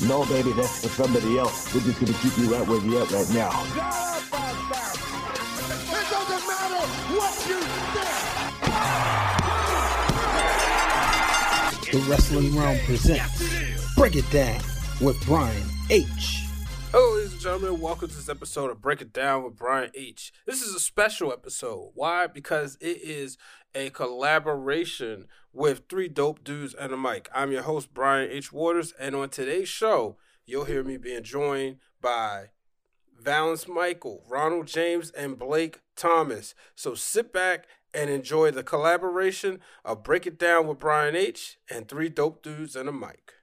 No, baby, that's for somebody else. We're just gonna keep you right where you're at right now. It doesn't matter what you think. The Wrestling Wrealm presents Break It Down with Brian H. Hello, ladies and gentlemen. Welcome to this episode of Break It Down with Brian H. This is a special episode. Why? Because it is a collaboration with three dope dudes and a mic. I'm your host, Brian H. Waters, and on today's show, you'll hear me being joined by Valance Michael, Ronald James, and Blake Thomas. So sit back and enjoy the collaboration of Break It Down with Brian H. and three dope dudes and a mic.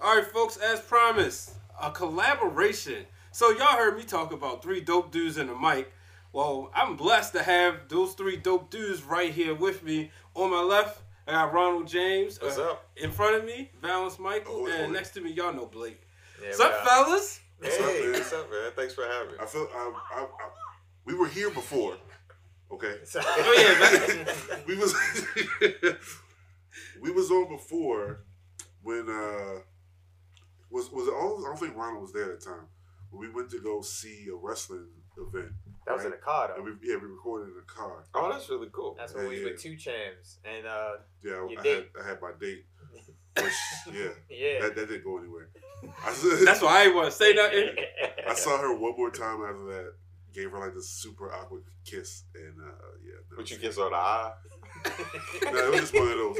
All right, folks, as promised, a collaboration. So y'all heard me talk about three dope dudes in a mic. Well, I'm blessed to have those three dope dudes right here with me. On my left, I got Ronald James. What's Uh, up? In front of me, Valance Michael, Oh, and oh. next to me, y'all know Blake. Yeah, What's we up, are. fellas? Hey, what's up, man? Thanks for having me. I feel I, I, I, we were here before. Okay. Oh yeah, that- we was we was on before when uh was was it all I don't think Ronald was there at the time. When we went to go see a wrestling event. That was in a car And though. we, yeah, we recorded in a car. Oh, that's really cool. That's when we was Yeah, with two champs. And uh Yeah, Your I had. I had my date. Which, yeah, yeah. that, that didn't go anywhere. Said- That's why I ain't want to say nothing. I saw her one more time after that. Gave her like this super awkward kiss, and uh, yeah. no, Would you kiss on the eye? No, it was just one of those.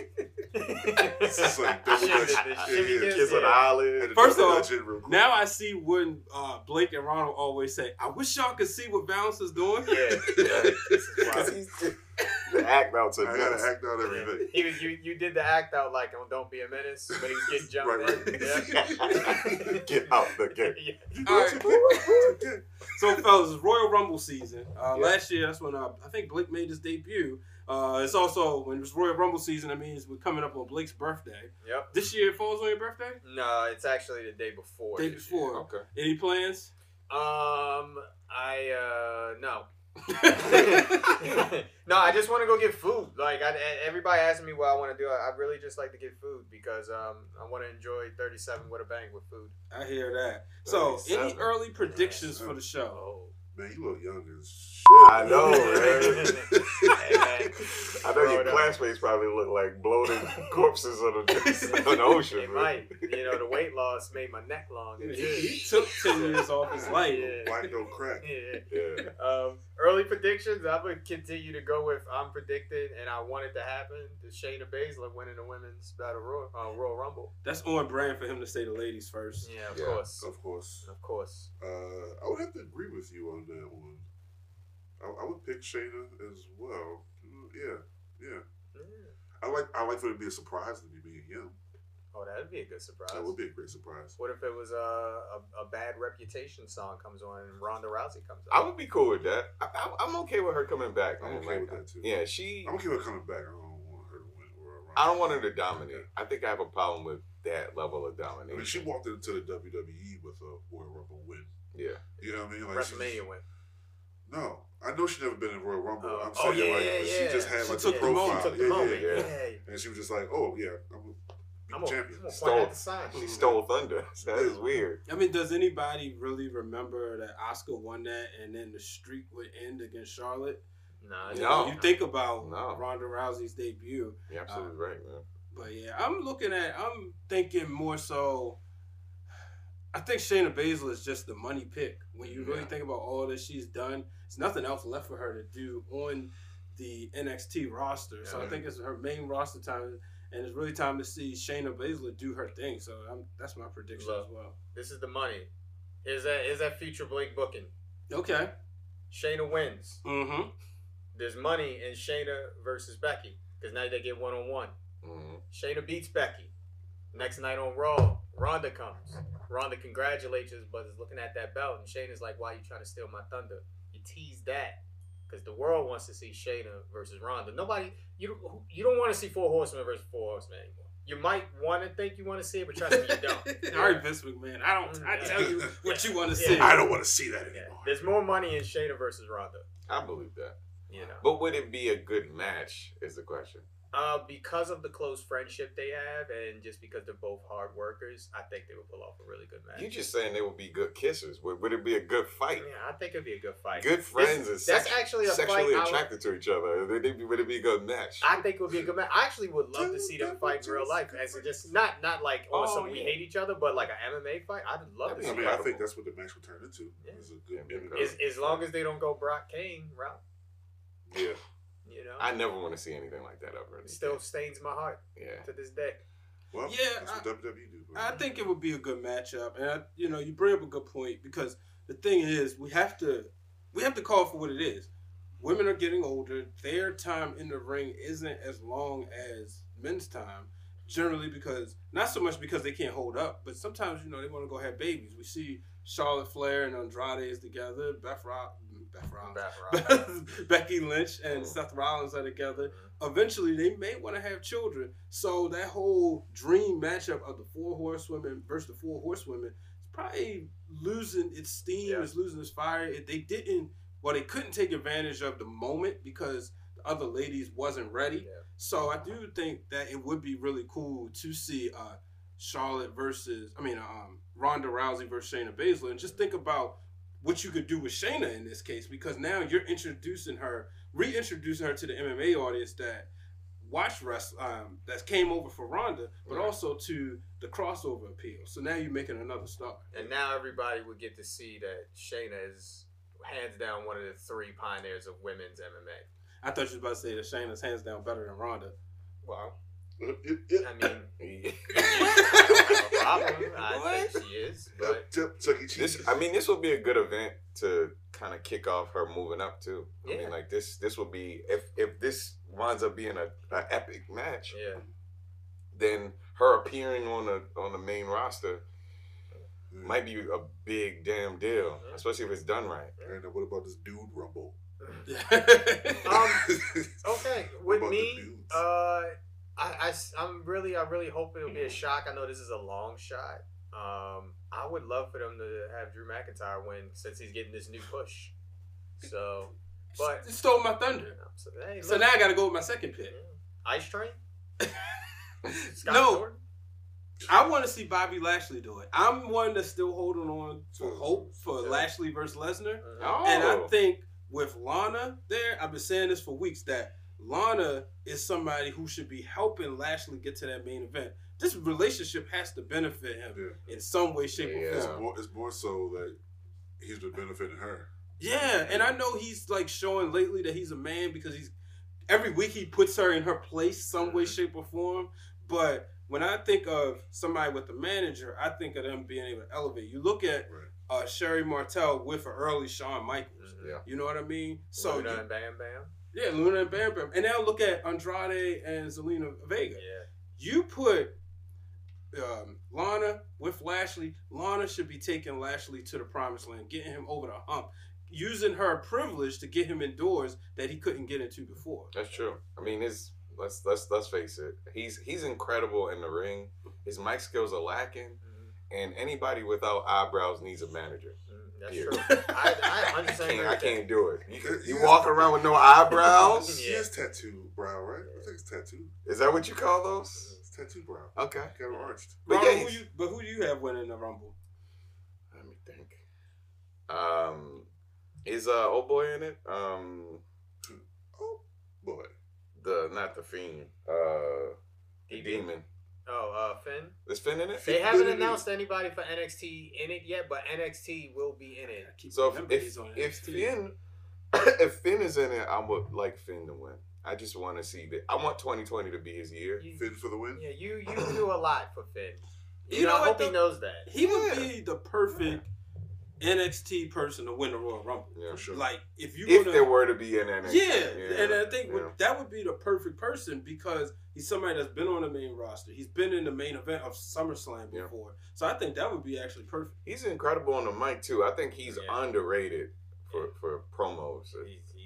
It's just like double dutch. the Yeah, yeah. kiss, Kiss on the yeah. eyelid? Had to First double off, dutch it real quick. Now I see when uh, Blake and Ronald always say, "I wish y'all could see what Valance is doing." Yeah. yeah. This is wild. Because he's the act out to I gotta act out everything. He was, you, you did the act out like on Don't Be a Menace, but he was getting jumped Right, right. Get out the game. Yeah. All right. So, fellas, it's Royal Rumble season. Uh, Yeah. Last year, that's when uh, I think Blake made his debut. Uh, it's also when it's Royal Rumble season. That means we're coming up on Blake's birthday. Yep. This year it falls on your birthday. No, it's actually the day before. Day this before. Okay. Any plans? Um, I uh no. no, I just want to go get food. Like I, everybody asking me what I want to do. I, I really just like to get food because um I want to enjoy 37 with a bang with food. I hear that. So, any 37. early predictions for the show? Oh. Man, you look young as shit. I know, man. Hey. I know your Throw it classmates probably look like bloated corpses on the, on the ocean. It man. might. You know, the weight loss made my neck long. and He, he took ten years off his life. Yeah. White don't crack. Yeah. Yeah. Um, early predictions. I'm gonna continue to go with I'm predicted, and I want it to happen. The Shayna Baszler winning the women's battle royal, uh, Royal Rumble. That's on brand for him to say the ladies first. Yeah, of Yeah. course, Of course. of course. Uh, I would have to agree with you on that one. I, I would pick Shayna as well. Mm, Yeah, yeah. Yeah. I like I like for it to be a surprise to be me being him. Oh, that'd be a good surprise. That would be a great surprise. What if it was a, a, a bad reputation song comes on and Ronda Rousey comes I would be cool with that. I, I, I'm okay with her coming back. I'm man. okay Like, with that, too. Yeah, she. I'm okay with her coming back. I don't want her to win. Or I don't want her to dominate. I think I have a problem with that level of I mean, domination. she walked into the WWE with a Royal Rumble win. yeah. You know what I mean? Like WrestleMania win. No, I know she never been in Royal Rumble. Oh, I'm oh, yeah, like yeah, she yeah. just had She like took a the moment. profile. Took the yeah, moment. yeah, Yeah. yeah. And she was just like, "Oh yeah, I'm a I'm be gonna champion." point Stole- at the sign. She mm-hmm. stole thunder. That is weird. I mean, does anybody really remember that Asuka won that and then the streak would end against Charlotte? Nah, You, No. know, you think about No. Ronda Rousey's debut, You're absolutely uh, right, man. but yeah, I'm looking at, I'm thinking more so. I think Shayna Baszler is just the money pick. When you really Yeah. think about all that she's done, there's nothing else left for her to do on the NXT roster. So I think it's her main roster time, and it's really time to see Shayna Baszler do her thing. So I'm, that's my prediction Look. as well. This is the money. Is that is that future Blake booking? Okay. Shayna wins. Mm-hmm. There's money in Shayna versus Becky because now they get one on one. Shayna beats Becky. Next night on Raw, Ronda comes. Ronda congratulates us, but is looking at that belt, and Shayna's like, "Why are you trying to steal my thunder?" You tease that because the world wants to see Shayna versus Ronda. Nobody, you don't, you don't want to see four horsemen versus four horsemen anymore. You might want to think you want to see it, but trust me, you don't. All right, Vince McMahon. I don't. I tell you mm-hmm. what you want to Yeah. see. I don't want to see that Yeah. anymore. There's more money in Shayna versus Ronda. I believe that. You know, But would it be a good match? Is the question. Uh, because of the close friendship they have, and just because they're both hard workers, I think they would pull off a really good match. You just saying they would be good kissers. Would, would it be a good fight? yeah, I think it'd be a good fight. Good friends This- and that's sex- actually a sexually fight I would- attracted to each other. Would it, be, would it be a good match? I think it would be a good match. I actually would love to see them fight in real life, as just not not like oh, Oh, some we hate each other, but like an MMA fight. I'd love to That'd see I mean. I think that's what the match will turn into. Yeah. It's a good Yeah, MMA. As, as long as they don't go Brock Cain route, yeah. You know, I never want to see anything like that ever. it still stains my heart Yeah. to this day. Well, Yeah, that's what WWE do. bro. I think it would be a good matchup, and I, you know, you bring up a good point because the thing is, we have to we have to call for what it is. Women are getting older; their time in the ring isn't as long as men's time. Generally, because not so much because they can't hold up, but sometimes you know they want to go have babies. We see Charlotte Flair and Andrade is together. Beth Rock, Beth Rock, Beth Rock. Becky Lynch and Mm. Seth Rollins are together. Eventually, they may want to have children. So that whole dream matchup of the four horsewomen versus the four horsewomen is probably losing its steam. Yeah. It's losing its fire. If they didn't, well, they couldn't take advantage of the moment because the other ladies wasn't ready. Yeah. So I do think that it would be really cool to see uh, Charlotte versus, I mean, um, Ronda Rousey versus Shayna Baszler, and just think about what you could do with Shayna in this case, because now you're introducing her, reintroducing her to the MMA audience that watch wrestling, um, that came over for Ronda, but Right. also to the crossover appeal. So now you're making another star. And now everybody would get to see that Shayna is hands down one of the three pioneers of women's MMA. I thought you was about to say that Shayna's hands down better than Ronda. Well, I mean, I don't have a problem. I think she is, but Chuck- Chuck E. Cheese. This, I mean, this would be a good event to kind of kick off her moving up too. I Yeah. mean, like this, this would be if if this winds up being a, a epic match, yeah. then her appearing on the on the main roster Mm. might be a big damn deal, especially if it's done right. And then what about this dude rumble? Um, okay, with about the me, dudes? uh, I, I, am really, I really hope it'll be a mm-hmm. shock. I know this is a long shot. Um, I would love for them to have Drew McIntyre win since he's getting this new push. So, but It stole my thunder. so, hey, So now I got to go with my second pick. Ice Train. Scott No. Jordan? I want to see Bobby Lashley do it. I'm one that's still holding on to mm-hmm. hope for Yeah. Lashley versus Lesnar. Oh, And I oh. think with Lana there, I've been saying this for weeks that Lana is somebody who should be helping Lashley get to that main event. This relationship has to benefit him Yeah. in some way, shape, Yeah. or It's form. more, it's more so that he's been benefiting her. Yeah, and I know he's like showing lately that he's a man because he's every week he puts her in her place some way, shape, or form. But when I think of somebody with a manager, I think of them being able to elevate. You look at Right. uh, Sherri Martel with an early Shawn Michaels. Yeah. You know what I mean? So Luna you- Bam Bam. Yeah, Luna and Bam Bam, and now look at Andrade and Zelina Vega. Yeah. You put um, Lana with Lashley. Lana should be taking Lashley to the promised land, getting him over the hump, using her privilege to get him indoors that he couldn't get into before. That's true. I mean, his let's let's let's face it. He's he's incredible in the ring. His mic skills are lacking, and anybody without eyebrows needs a manager. Mm, That's Yeah. true. I, I I understand. can't, I can't do it. You, can- you walk around with no eyebrows. He Yeah. has tattoo brow, right? I think it's tattoo. Is that what you call those? It's tattoo brow. Okay. Kind of arched. But Ronald, yeah, who you, but who do you have winning the Rumble? Let me think. Um, is uh old boy in it? Um, Oh, boy. the not the fiend. Uh, the demon. Oh, uh, Finn. Is Finn in it? They haven't announced anybody for NXT in it yet, but NXT will be in it. Keep So if if, if Finn if Finn is in it, I would like Finn to win. I just want to see that. I want 2020 to be his year. You, Finn for the win? yeah, you you do a lot for Finn. You, You know, know I what, hope he knows that. he would be the perfect NXT person to win the Royal Rumble. Yeah. For sure. Like if you If gonna, there were to be an NXT. yeah, and I think yeah. that would be the perfect person because he's somebody that's been on the main roster. He's been in the main event of SummerSlam Yeah. before, so I think that would be actually perfect. he's incredible on the mic too. I think he's Yeah. underrated for for promos. He's, he's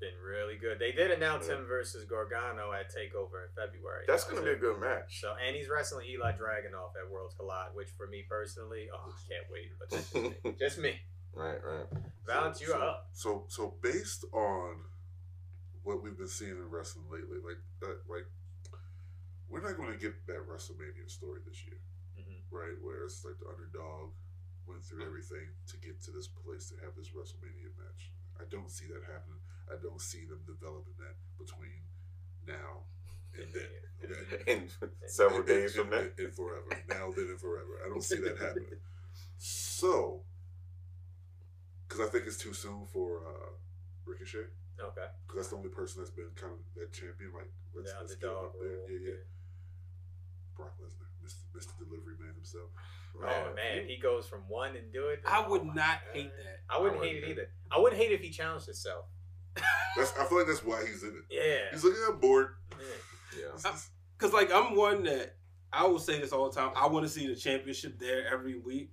been really good. They did announce Yeah. him versus Gargano at Takeover in February. That's gonna be a good match. So and he's wrestling Ilja Dragunov at Worlds Collide, which for me personally, oh, I can't wait. But that's just me. Just me. Right, right. Valance, you're so, up. So so based on what we've been seeing in wrestling lately, like that, like we're not going to get that WrestleMania story this year, Mhm. right? Where it's like the underdog went through everything to get to this place to have this WrestleMania match. I don't see that happening. I don't see them developing that between now and then. Okay? In several And- days and, from now. and, and forever. Now, then, and forever. I don't see that happening. So, because I think it's too soon for uh, Ricochet. Okay. Because that's the only person that's been kind of that champion. Like, let's, The let's get him underdog up there. role, Yeah, yeah. yeah. Brock Lesnar, Mr. Mr. Delivery Man himself. Oh man, he goes from one and do it. I would Oh, not God. hate that. I wouldn't I hate it either. I wouldn't hate if he challenged himself. That's, I feel like that's why he's in it. Yeah. He's looking yeah, I'm bored. Yeah. Yeah. This is- Cause like I'm one that I will say this all the time. I want to see the championship there every week.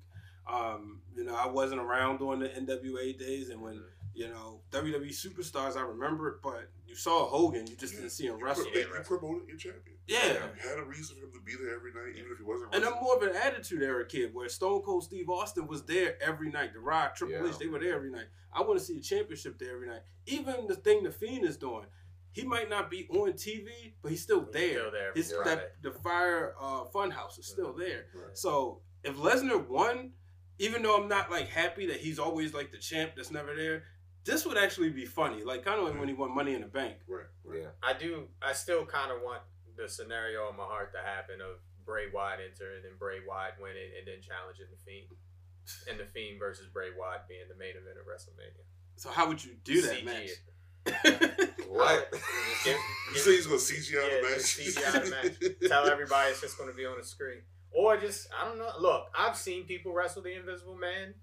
Um, you know, I wasn't around during the NWA days, and when you know WWE superstars, I remember it. But you saw Hogan, you just didn't see him wrestle. pro- Yeah, you promoted your champion. Yeah. You had a reason for him to be there every night, even if he wasn't And I'm more of an attitude era kid, where Stone Cold Steve Austin was there every night. The Rock, Triple Yeah. H, they were there every night. I want to see a championship there every night. Even the thing the Fiend is doing, he might not be on TV, but he's still He's there. still there His every that the Fire uh, Funhouse is still there. Right. So if Lesnar won, even though I'm not like happy that he's always like the champ that's never there, this would actually be funny. Like kind of like when mm. he won Money in the Bank. Right, right. Yeah. I do. I still kind of want the scenario in my heart to happen of Bray Wyatt entering and Bray Wyatt winning and then challenging the Fiend, and the Fiend versus Bray Wyatt being the main event of WrestleMania. So how would you do that CG match? it. What? Give- You give- say he's gonna CGI Yeah, the match? just CGI the match. Tell everybody it's just going to be on the screen, or just I don't know. Look, I've seen people wrestle the Invisible Man.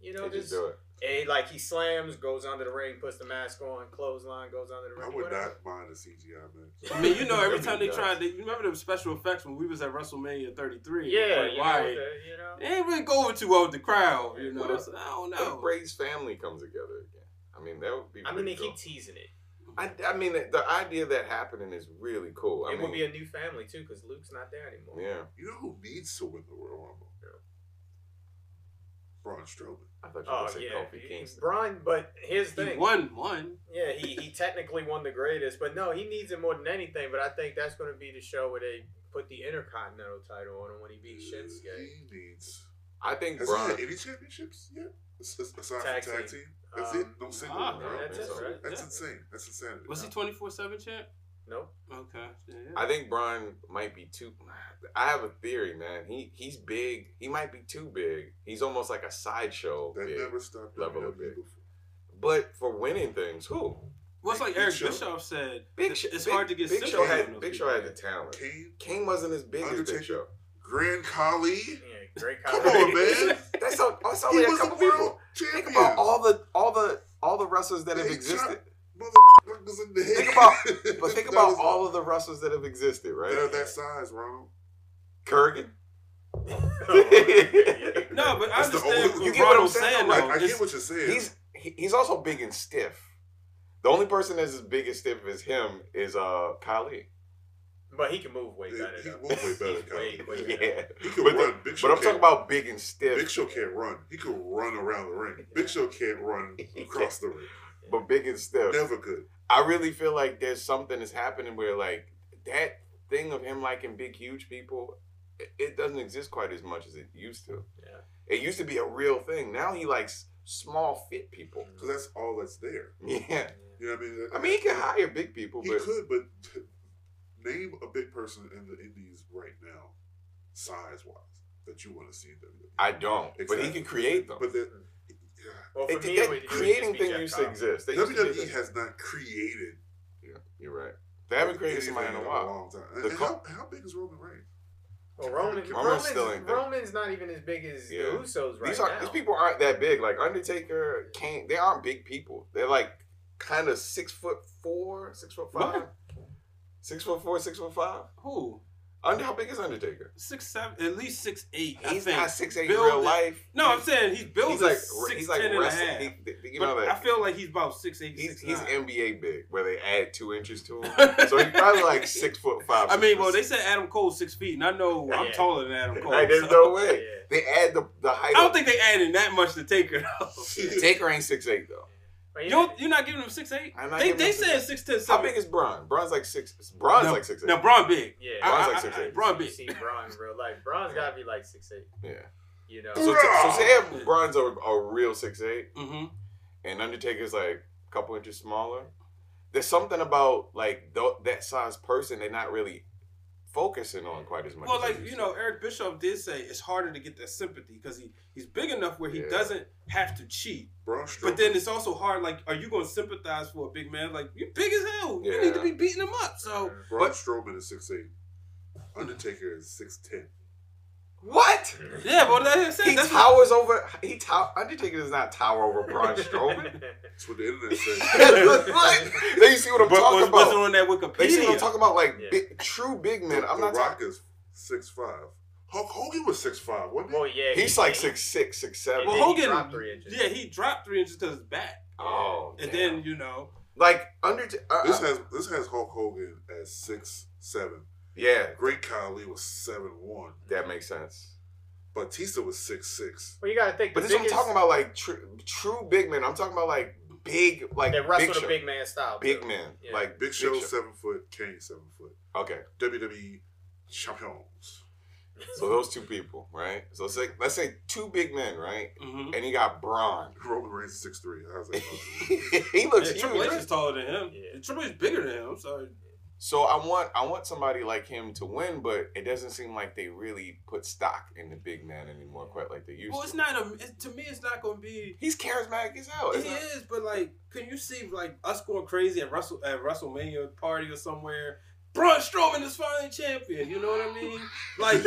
You know, They just just do it. A like he slams, goes under the ring, puts the mask on, clothesline, goes under the ring. I would whatever. not mind a CGI match. I mean, you know, every time they Yes. tried, they, you remember the special effects when we was at WrestleMania 33? Yeah, Bray you know, Wyatt. the- you know. They ain't really go over too well with the crowd, you know. What if- So I don't What if know. Bray's family comes together again? I mean, that would be. I mean, they cool. keep teasing it. I, I mean, the, the idea of that happening is really cool. I it mean, would be a new family too, because Luke's not there anymore. yeah. You know who needs to win the Royal Rumble? Braun Strowman. I thought you were Oh going to say yeah, Kofi he- Kingston. Brian. But his the He won one. Yeah, he, he technically won the greatest, but no, he needs it more than anything. But I think that's going to be the show where they put the Intercontinental title on him when he beats Shinsuke. He needs. I think Has Braun. he had any championships yet? As- as- Aside Tag from tag team. team, that's Um, it. No single ah, one, no, right? that's it, right? That's Yeah. insane. That's insanity. Was he 24 7 champ? Nope. Okay. Yeah, yeah. I think Brian might be too. I have a theory, man. He he's big. He might be too big. He's almost like a sideshow. That big. never stopped level of big. before. But for winning things, who? well, it's like Big Eric Show. Bischoff said. Big it's Show. it's Big- hard to get Big sympathy Show on had Big people. Show had the talent. Kane, Kane wasn't as big as Undertaker. Big Show. Grand Khali. Yeah, great Come on, man. That's, a, that's He only a couple the people. champion. Think about all the all the all the wrestlers that have existed. chopped Motherfuckers in the head. Think about, but think about was- all of the wrestlers that have existed, They're right? that size, Ronald. Kurgan. No, but I That's understand only- what You get what I'm saying, saying, though? though. I, I get what you're saying. He's he's also big and stiff. The only person that's as big and stiff as him is uh Khali. But he can move way Yeah, better. he can move way better, He's way, Kyle. way Yeah. He can but, run. Big but I'm talking about big and stiff. Big Show can't run. He could run around the ring. Big Show can't run across the ring. But big and stiff. Never could. I really feel like there's something that's happening where like that thing of him liking big, huge people, it, doesn't exist quite as much as it used to. Yeah. It used to be a real thing. Now he likes small, fit people. Mm. Because that's all that's there. Yeah. You know what I mean? I mean, he can hire big people, He but could, but name a big person in the Indies right now, size wise, that you want to see in WWE. I don't. But he can create them. But Well, for It- me, that it would, it would creating just thing used to exist. They used to do WWE. E has not created. Yeah, you're right. They haven't created somebody in a anything while. long time. The And co- how, how big is Roman Reigns? Well, Roman, Roman's Roman's, still ain't. Roman's not even as big as Yeah. the Usos right these are now. these people aren't that big. Like Undertaker can't. They aren't big people. They're like kind of six foot four, six foot five, What? six foot four, six foot five. Who? Under how big is Undertaker? Six seven, at least six eight. I He's think. not six eight in real life. No, I'm saying he's built he's like six he's like ten and a wrestling. half. He, you but know that I feel like he's about six eight, he's six he's. NBA big, where they add two inches to him. so he's probably like six foot five. I mean, foot well, they six. said Adam Cole's six feet, and I know I'm taller than Adam Cole. Like, there's so- no way Yeah. they add the the height. I don't of- think they added that much to Taker. though. Taker ain't six eight though. But You yeah, don't, you're not giving him six eight. I'm not They they him said 6'8". six ten How big is Braun? Braun's like six. Braun's no, like six eight. No, Braun big. Yeah. I- Braun's I- like I- 6'8". Braun you big. see Braun in real life. Braun's got to be like six eight. Yeah. You know. So, so say if Braun's a, a real six eight, Mm-hmm. and Undertaker's like a couple inches smaller. There's something about like th- that size person they're not really focusing on quite as much. Well, as like you know, to. Eric Bischoff did say it's harder to get that sympathy because he he's big enough where he Yeah. doesn't have to cheat. Braun But then it's also hard. Like, are you going to sympathize for a big man? Like, you're big as hell. You need to be beating him up. So Braun but- Strowman is six eight. Undertaker is six ten. what? yeah, but like I said, He that's towers over. He tower. Undertaker does not tower over Braun Strowman. That's what the internet says. What? Then you see what I'm But talking was, wasn't about. on that Wikipedia. They see what I'm talking about, like Yeah. big, true big men. I'm the not Rock talking. is six five. Hulk Hogan was six five, wasn't he? well, yeah. He's he- like he- six six, six seven. And Well, then he Hogan, dropped three inches. yeah, he dropped three inches to his back, Oh, and damn. then you know, like Undertaker. Uh, This has this has Hulk Hogan as six seven. yeah, Great Khali was seven one. that makes sense. Batista was six six. Well, you got to think. But this is I'm talking about, like true, true big men. I'm talking about like big, like They wrestle big the show. big man style. big too. men, Yeah. like Big Show seven foot, Kane seven foot. Okay, WWE champions. so those two people, right? So say, let's say two big men, right? mhm. And you got Braun. Roman Reigns is six three. How's that possible? he looks yeah, Triple huge. H is taller than him. Yeah. Triple H is bigger than him. So So I want I want somebody like him to win, but it doesn't seem like they really put stock in the big man anymore, quite like they used to. well, to. it's not a. It, to me, it's not going to be. He's charismatic as hell. He not- is, but like, can you see like us going crazy at Russell at WrestleMania party or somewhere? Braun Strowman is finally champion. You know what I mean? Like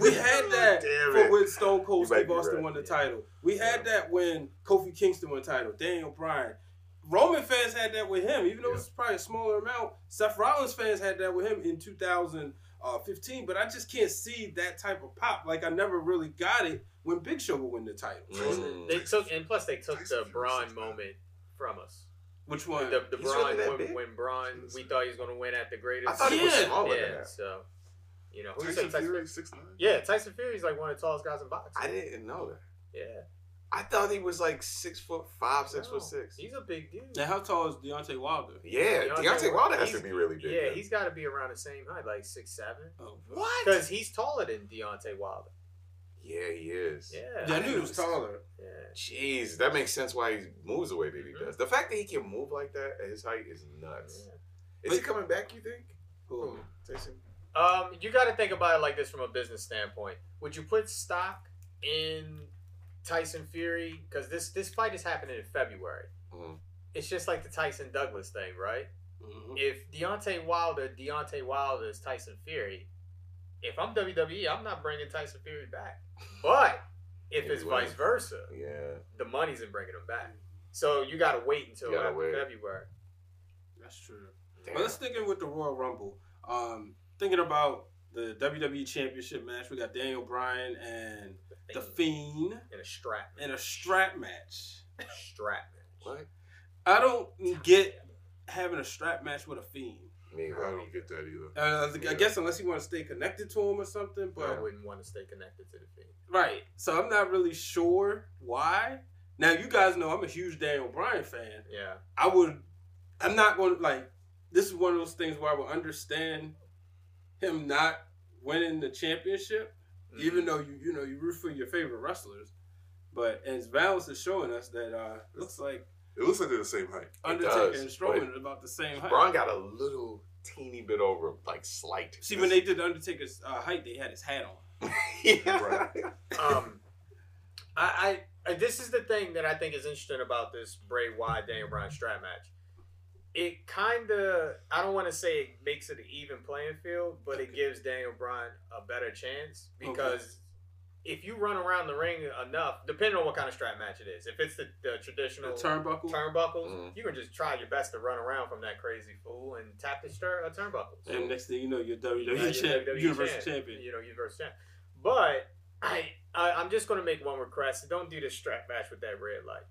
we had that for when Stone Cold Steve Austin right. won the title. We had that when Kofi Kingston won the title. Daniel Bryan. Roman fans had that with him, even though it's probably a smaller amount. Seth Rollins fans had that with him in 2015, but I just can't see that type of pop. Like I never really got it when Big Show would win the title. Mm. They took, and plus they took the Fury Braun moment from us. Which one? The, the Braun really when, when Braun, we thought he was going to win at the greatest. I thought he was Yeah. smaller yeah, than that. so you know who Tyson Tyson Fury Fury? six nine. Yeah, Tyson Fury's like one of the tallest guys in boxing. I didn't know that. Yeah, I thought he was like six foot five, six No, foot six. He's a big dude. Now, how tall is Deontay Wilder? Yeah, Deontay Wilder has to be really big. Yeah, man. he's got to be around the same height, like six seven. Oh, what? Because he's taller than Deontay Wilder. Yeah, he is. Yeah, yeah, I knew he was taller. yeah. Jeez, that makes sense why he moves the way that he does. The fact that he can move like that at his height is nuts. Is he coming back? You think? Who? Tyson? Um, you got to think about it like this from a business standpoint. Would you put stock in Tyson Fury? Because this this fight is happening in February. Mhm. It's just like the Tyson Douglas thing, right? Mhm. If Deontay Wilder, Deontay Wilder is Tyson Fury. If I'm WWE, I'm not bringing Tyson Fury back. But if it's Anyway. vice versa, Yeah. the money's in bringing him back. So you got to wait until gotta after wait. February. That's true. Damn. But let's stick in with the Royal Rumble. Um, thinking about the WWE Championship match, we got Daniel Bryan and the Fiend in a strap in a strap match. strap match. What? I don't get having a strap match with a Fiend. Me, I don't get that either. Uh, I Yeah. guess unless you want to stay connected to him or something, But I wouldn't want to stay connected to the Fiend. right. So I'm not really sure why. Now you guys know I'm a huge Daniel Bryan fan. Yeah. I would. I'm not going to like. This is one of those things where I would understand him not winning the championship, Mm-hmm. even though you you know you root for your favorite wrestlers. But as Valance is showing us that uh looks like It looks like they're the same height. Undertaker does, and Strowman are about the same height. Braun got a little teeny bit over, him, like slight. See, when they did the Undertaker's uh, height, they had his hat on. yeah. Right. um, I, I, I this is the thing that I think is interesting about this Bray Wyatt Daniel Bryan strap match. It kind of I don't want to say it makes it an even playing field, but it gives Daniel Bryan a better chance because if you run around the ring enough, depending on what kind of strap match it is, if it's the, the traditional The turnbuckle? turnbuckles, Mhm. you can just try your best to run around from that crazy fool and tap the stir, uh, turnbuckles. And next thing you know, you're WWE, Now you're champ, WWE Universal champ, Champion. You know, Universal champ. But I, I I'm just gonna make one request. Don't do this strap match with that red light,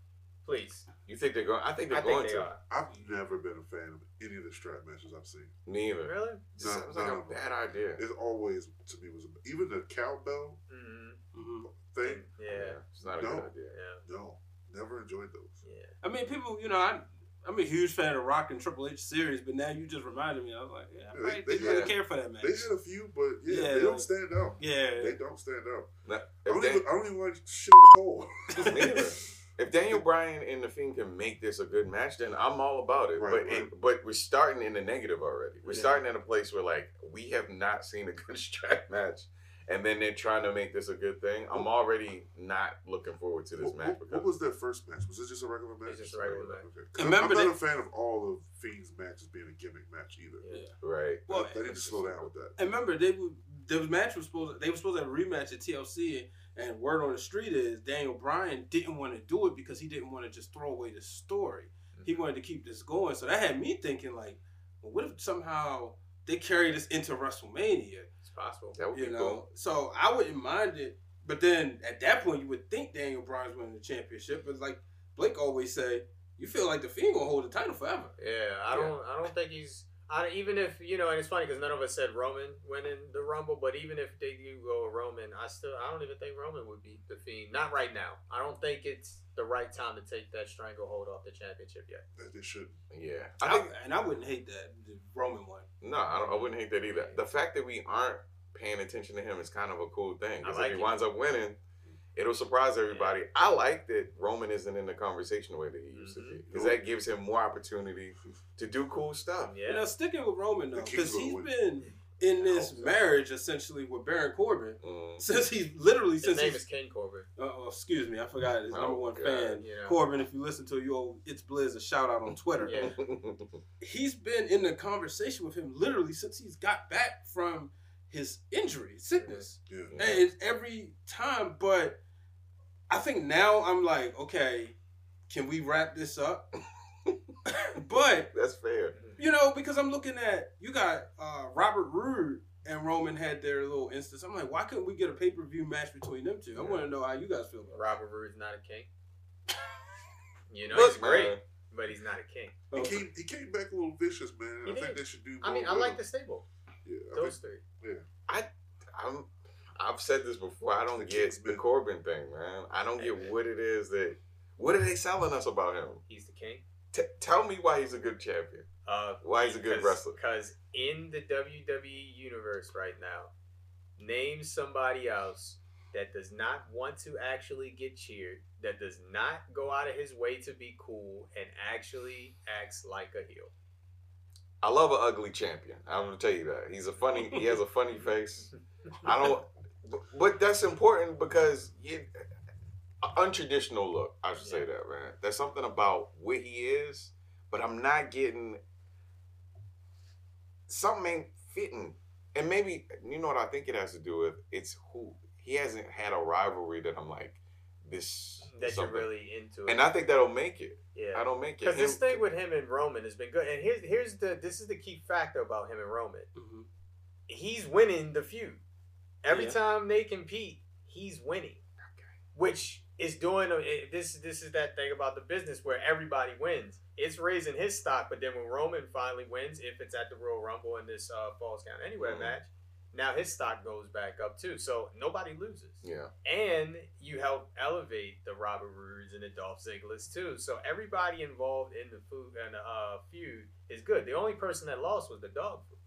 please. You think they're going? I think they're I going think they to. are. I've never been a fan of any of the strap matches I've seen. Neither. Really? It sounds like none a bad idea. It always to me was a, even the cowbell Mm-hmm. Mhm. thing. Yeah. it's not a No. good idea. Yeah. No, never enjoyed those. Yeah. I mean, people, you know, I, I'm a huge fan of Rock and Triple H series, but now you just reminded me. I was like, yeah, I Yeah, might- they- didn't really yeah. care for that match. They had a few, but yeah, Yeah, they no. don't stand out. yeah, They don't stand out. Now, I don't, Dan- even, I don't even like shit on the pole. Neither. if Daniel Bryan and the Fiend can make this a good match, then I'm all about it. Right, but right. It, but we're starting in the negative already. We're Yeah. starting in a place where like we have not seen a good strap match, and then they're trying to make this a good thing. I'm already not looking forward to this What, match what, because what was their first match? Was it just a regular match? It's just a regular match. Okay. 'Cause Remember I'm not they- a fan of all of Fiend's matches being a gimmick match either. Yeah. right. Well, they need to slow down with that. And remember, they would the match was supposed they were supposed to have a rematch at TLC, and word on the street is Daniel Bryan didn't want to do it because he didn't want to just throw away the story. He mm-hmm. wanted to keep this going, so that had me thinking like, well, what if somehow they carry this into WrestleMania? It's possible. That would You be know, cool. so I wouldn't mind it. But then at that point, you would think Daniel Bryan's winning the championship, but like Blake always say, you feel like the Fiend gonna hold the title forever. Yeah, I don't. I don't think he's. I, even if you know, and it's funny because none of us said Roman winning the Rumble, but even if they do go Roman, I still I don't even think Roman would beat the Fiend. Not right now. I don't think it's the right time to take that stranglehold off the championship yet. That they should. Yeah. I I think and I wouldn't hate that the Roman one. no, I, don't, I wouldn't hate that either. The fact that we aren't paying attention to him is kind of a cool thing. Because like if he it. winds up winning, it'll surprise everybody. I like that Roman isn't in the conversation the way that he used to be. Because that gives him more opportunity to do cool stuff. You Yeah, know, sticking with Roman though, because he's been in this marriage essentially with Baron Corbin Mm. since he's literally his since name he's. is King Corbin. Uh, oh, excuse me, I forgot his Oh, number one God. fan, Yeah. Corbin. If you listen to you, owe it's Blizz a shout out on Twitter. Yeah. He's been in the conversation with him literally since he's got back from his injury, sickness, Yeah. and every time. But I think now I'm like, okay, can we wrap this up? but That's fair. you know, because I'm looking at you got uh, Robert Roode and Roman had their little instance. I'm like, why couldn't we get a pay per view match between them two? I want to know how you guys feel about Robert Roode's not a king. You know, Look, he's great, man. but he's not a king. He it. came, he came back a little vicious, man. He I think they should do. I mean, I like him. the stable. Yeah, I Those think, three. yeah. I I'm, I've said this before. I don't get the Corbin thing, man. I don't get what it is that. What are they selling us about him? He's the king. T- tell me why he's a good champion. Uh, Why he's a good wrestler. Because in the WWE universe right now, name somebody else that does not want to actually get cheered, that does not go out of his way to be cool, and actually acts like a heel. I love an ugly champion. I'm gonna tell you that. He's a funny. He has a funny face. I don't. But- that's important because untraditional look. I should say that, man. There's something about what he is, but I'm not getting. Something ain't fitting, and maybe you know what I think it has to do with. It's who he hasn't had a rivalry that I'm like this. That you're really into it. And I think that'll make it. yeah. I don't make it. Because this thing with him and Roman has been good. And here's here's the this is the key factor about him and Roman. Mhm. He's winning the feud. Every Yeah. time they compete, he's winning. Which is doing it- this this is that thing about the business where everybody wins. It's raising his stock, but then when Roman finally wins, if it's at the Royal Rumble in this uh, Falls Count Anywhere Mhm. match, now his stock goes back up too. So nobody loses Yeah. and you help elevate the Robert Roodes and the Dolph Ziggler's too. So everybody involved in the food and the uh, feud is good. The only person that lost was the dog food.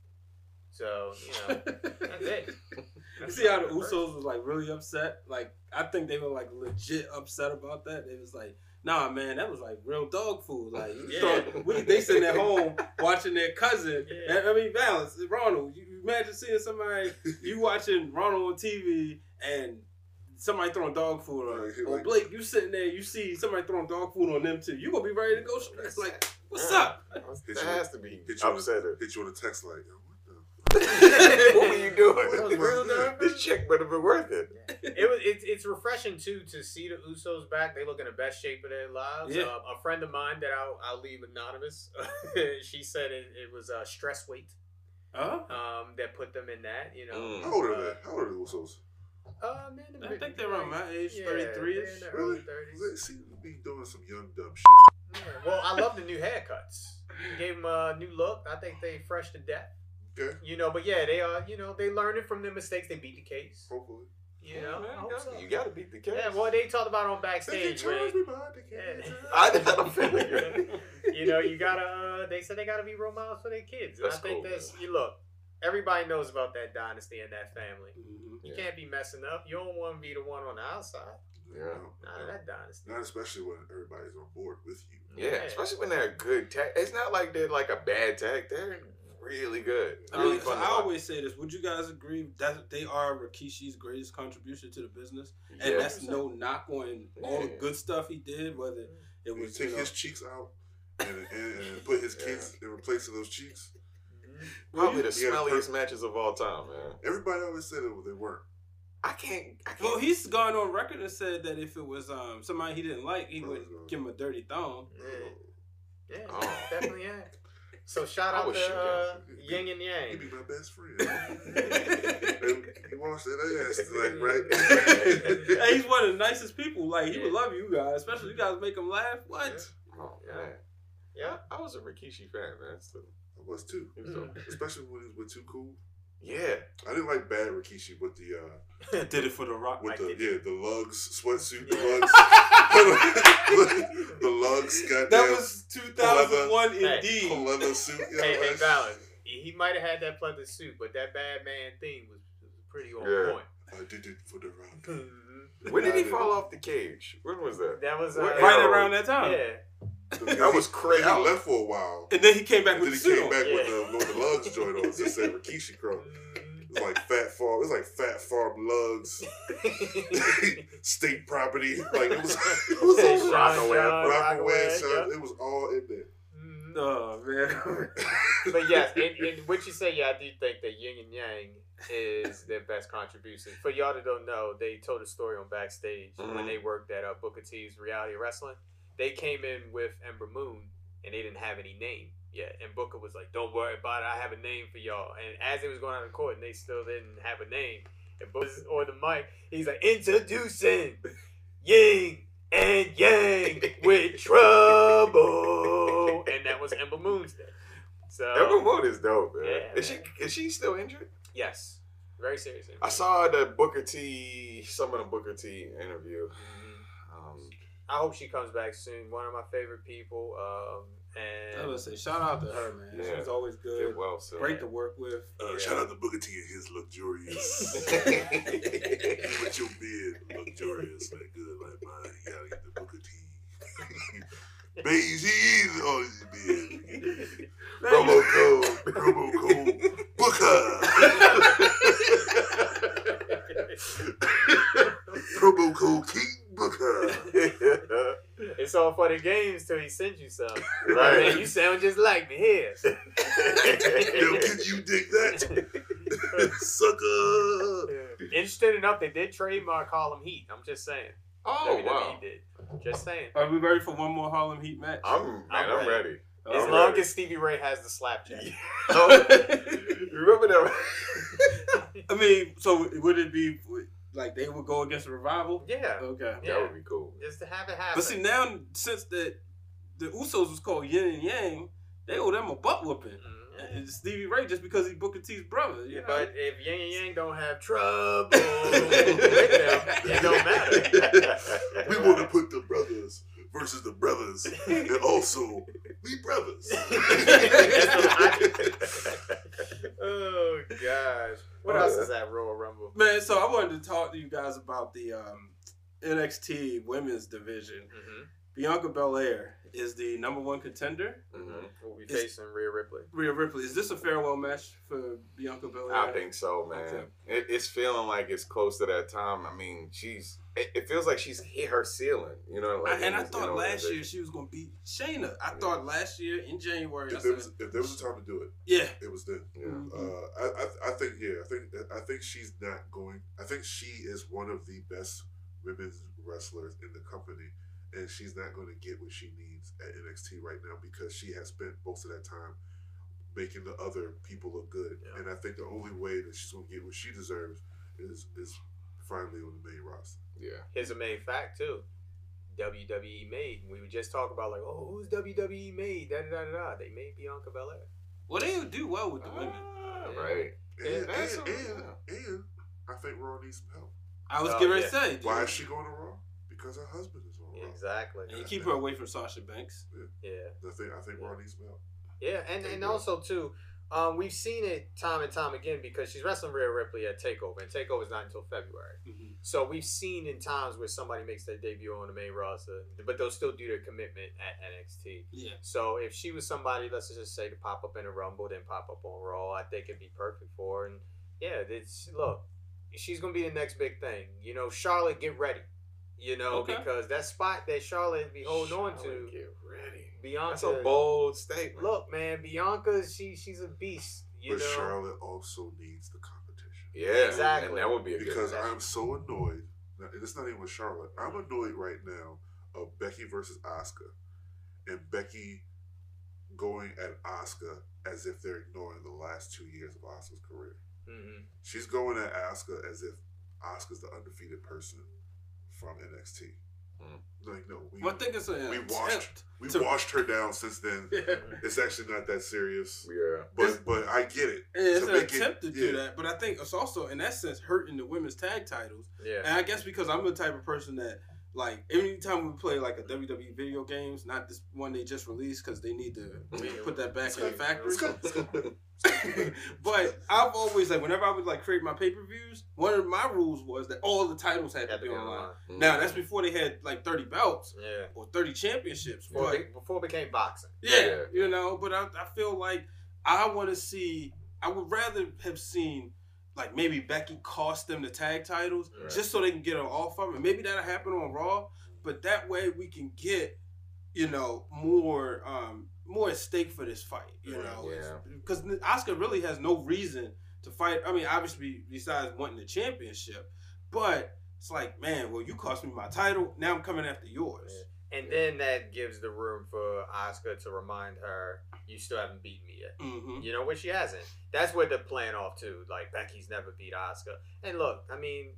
So you know that's it. That's see how the Usos was like really upset? Like I think they were like legit upset about that. They was like, "Nah, man, that was like real dog food." Like, Yeah. thought- we, they sitting at home watching their cousin. Yeah. I mean, Valance, Ronald. You you imagine seeing somebody you watching Ronald on TV and somebody throwing dog food on. Right, Or like- Blake, you sitting there, you see somebody throwing dog food on them too. You gonna be ready to go straight. It's like What's Yeah. up? Hit That you- has to be hit you, on upset her. a, hit you on a text like, yo, what were you doing? Was real nerve. this chick better be worth it. It was it's, it's refreshing too to see the Usos back. They look in the best shape of their lives. Yeah. Um, a friend of mine that I'll, I'll leave anonymous. she said it, it was uh, stress weight Oh, um, that put them in that. You know, Mm. How old are Uh, they? How old are the Usos? Uh, man, I big- think they're around my age, 33 they're ish. in the early Really? thirties. They seem to be doing some young dumb shit. Yeah. Well, I love the new haircuts. Gave them a new look. I think they fresh to death. Okay, You know, but yeah, they are. You know, they learning from their mistakes. They beat the case. hopefully. You know, man, you gotta- so. you gotta beat the case. Yeah, well, they talked about on backstage. charge where- me, but they can't. Yeah. I had a feeling. you know, you gotta. Uh, they said they gotta be role models for their kids. And That's I think cool, that's you look. Everybody knows about that dynasty and that family. Mhm. You Yeah. can't be messing up. You don't want to be the one on the outside. Yeah. Not of that dynasty. Not especially when everybody's on board with you. Yeah, especially when they're a good tag. It's not like they're like a bad tag. They're really good. I, mean, fun. to I always say this. Would you guys agree that they are Rikishi's greatest contribution to the business? And Yeah. that's no knock on all the good stuff he did, whether it You was take you know, his cheeks out and, and, and put his Yeah. kids in place of those cheeks. Probably the You smelliest matches of all time, man. Everybody always said it, they weren't. I can't. I can't. Well, he's gone on record and said that if it was um somebody he didn't like, he would give him a dirty thumb. Yeah, Oh. definitely. Yeah. So shout I out would to shoot uh, him. Yin and yang. He'd be my best friend. He washed that ass, like, right? hey, he's one of the nicest people. Like he would love you guys, especially you guys make him laugh. What? Oh Yeah. man. Yeah. I was a Rikishi fan, man. So, I was too. he was. Especially when he was with Too Cool. Yeah. I didn't like bad Rikishi with the uh Did it for the rock. with I the yeah the lugs sweatsuit the lugs the lugs goddamn That was 2001 leather- indeed. leather suit. You know, Hey, hey, like- Fallon. He he might have had that pleather suit, but that bad man thing was, was pretty on Yeah. point. I did it for the rock. Mhm. When did he fall off the cage? When was that? That was uh, Right around that time. Yeah. That was crazy. He left for a while. And then he came back And then with he the suit came on. back with Yeah. the with the Lugz joint on. It just said Rikishi Crow. It was like Phat Farm. It was like Phat Farm Lugz, state property. Like it was. It was Hey, all Sean Rockaway, John, Rockaway, Rockaway, Sean. yep. It was all in there. Mhm. Oh man. but yes, and, and what you say, yeah, I do think that Yin and Yang is their best contribution. For y'all that don't know, they told a story on backstage when Mhm. they worked at uh, Booker T's Reality Wrestling. They came in with Ember Moon and they didn't have any name yet. And Booker was like, "Don't worry about it, I have a name for y'all." And as they was going out of court, and they still didn't have a name, and Booker's on the mic, he's like, "Introducing Yin and Yang with trouble," and that was Ember Moon's day. So Ember Moon is dope, man. Yeah, is she is she still injured? Yes, very serious. I saw the Booker T, some of the Booker T interview. Um, I hope she comes back soon. One of my favorite people. Um, I and was gonna say, shout out to her, man. Yeah. She's always good. did well, so. Great to work with. Uh, Yeah. Shout out to Booker T and his luxurious. with your beard, luxurious, like good, like mine. You gotta get the Booker T. Beijing on his beard. Promo code. Promo code Booker. Promo code King Booker. it's all for the games till he sends you some. Right. Man, you sound just like me here. Yo, can you dig that? Sucker. Interesting enough, they did trademark Harlem Heat. I'm just saying. oh WWE wow! did. Just saying. Are we ready for one more Harlem Heat match? I'm man, I'm I'm, ready. ready. As I'm long ready. as Stevie Ray has the slapjack. Oh, remember that? I mean, so would it be like they would go against the revival? Yeah. Okay. Yeah. That would be cool. Just to have it happen. But see now, since the the Usos was called Yin and Yang, they owe them a butt whooping. Mhm. And Stevie Ray just because he Booker T's brother. You know? But if Yin and Yang don't have trouble with them, it don't matter. We want to put the brothers versus the brothers, and also we brothers. oh gosh. What Oh, else yeah. is that Royal Rumble? Man, so I wanted to talk to you guys about the um, NXT women's division Mm-hmm. Bianca Belair is the number one contender. Mhm. We'll be It's- facing Rhea Ripley. Rhea Ripley. Is this a farewell match for Bianca Belair? I think so, man. Okay. It, it's feeling like it's close to that time. I mean, she's. It, it feels like she's hit her ceiling. You know, like I- and in I this- thought in last year she was going to beat Shayna. I Yeah. thought last year in January. I If there said, was if there was a time to do it, yeah. it was then. Yeah. Uh, I, I I think yeah, I think I think she's not going. I think she is one of the best women's wrestlers in the company, and she's not going to get what she needs at NXT right now because she has spent most of that time making the other people look good. Yeah. And I think the only way that she's going to get what she deserves is is finally on the main roster. Yeah. Here's a main fact too. WWE made. We would just talk about like, oh, who's WWE made? Da da da da. da. They made Bianca Belair. Well, they would do well with the women. Ah, Yeah. Right. And Yeah, and, and, and I think Raw needs some help. I was Oh, getting ready yeah. to say. Why is she going to Raw? Because her husband is on Raw. Exactly. And you keep her away from Sasha Banks. Yeah. I think I think Raw needs some help. Yeah, and, They and also too, um, we've seen it time and time again because she's wrestling Rhea Ripley at Takeover, and Takeover is not until February. So we've seen in times where somebody makes their debut on the main roster, but they'll still do their commitment at NXT. Yeah. So if she was somebody, let's just say to pop up in a Rumble, then pop up on Raw, I think it'd be perfect for her. And yeah, it's look, she's gonna be the next big thing. You know, Charlotte, get ready. You know, Okay. because that spot that Charlotte be holding on Charlotte, to, Get ready. Bianca. That's a bold statement. Look, man, Bianca, she she's a beast. You but know, Charlotte also needs the competition. Yeah, Exactly. And that would be a Because good. I'm so annoyed. Now, it's not even with Charlotte. I'm annoyed right now of Becky versus Asuka, and Becky going at Asuka as if they're ignoring the last two years of Asuka's career. hmm She's going at Asuka as if Asuka's the undefeated person from NXT. Mm. Like no, we Well, I think it's a we attempt washed we to- washed her down since then. Yeah. It's actually not that serious. yeah. But but I get it. It's To an make it- attempt to do yeah. that, but I think it's also in that sense hurting the women's tag titles. yeah. And I guess because I'm the type of person that like anytime we play like a WWE video games, not this one they just released because they need to put that back in the factory. but I've always like whenever I would like create my pay per views, one of my rules was that all the titles had to Had to be online. online. Now mm. that's before they had like thirty belts Yeah. or thirty championships. Before, But before it became boxing. yeah, Yeah. you know, but I, I feel like I want to see. I would rather have seen like maybe Becky cost them the tag titles Right. just so they can get her off of it. Maybe that'll happen on Raw, but that way we can get you know more um more at stake for this fight. You Right, know, yeah. because Asuka really has no reason to fight. I mean, obviously besides wanting the championship, but. It's like, man, well, you cost me my title. Now I'm coming after yours. And then that gives the room for Asuka to remind her, you still haven't beaten me yet. hmm You know, which she hasn't. That's what they're playing off too. Like Becky's never beat Asuka. And look, I mean,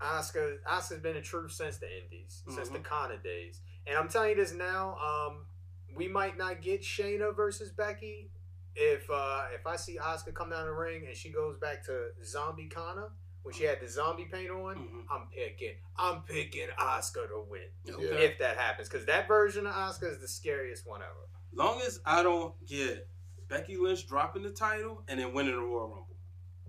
Asuka Asuka's been a truth since the Indies, since the Mhm. Kana days. And I'm telling you this now, um, we might not get Shayna versus Becky if uh, if I see Asuka come down the ring and she goes back to Zombie Kana when she had the zombie paint on. Mhm. I'm picking. I'm picking Asuka to win Okay. if that happens because that version of Asuka is the scariest one ever. As long as I don't get Becky Lynch dropping the title and then winning the Royal Rumble.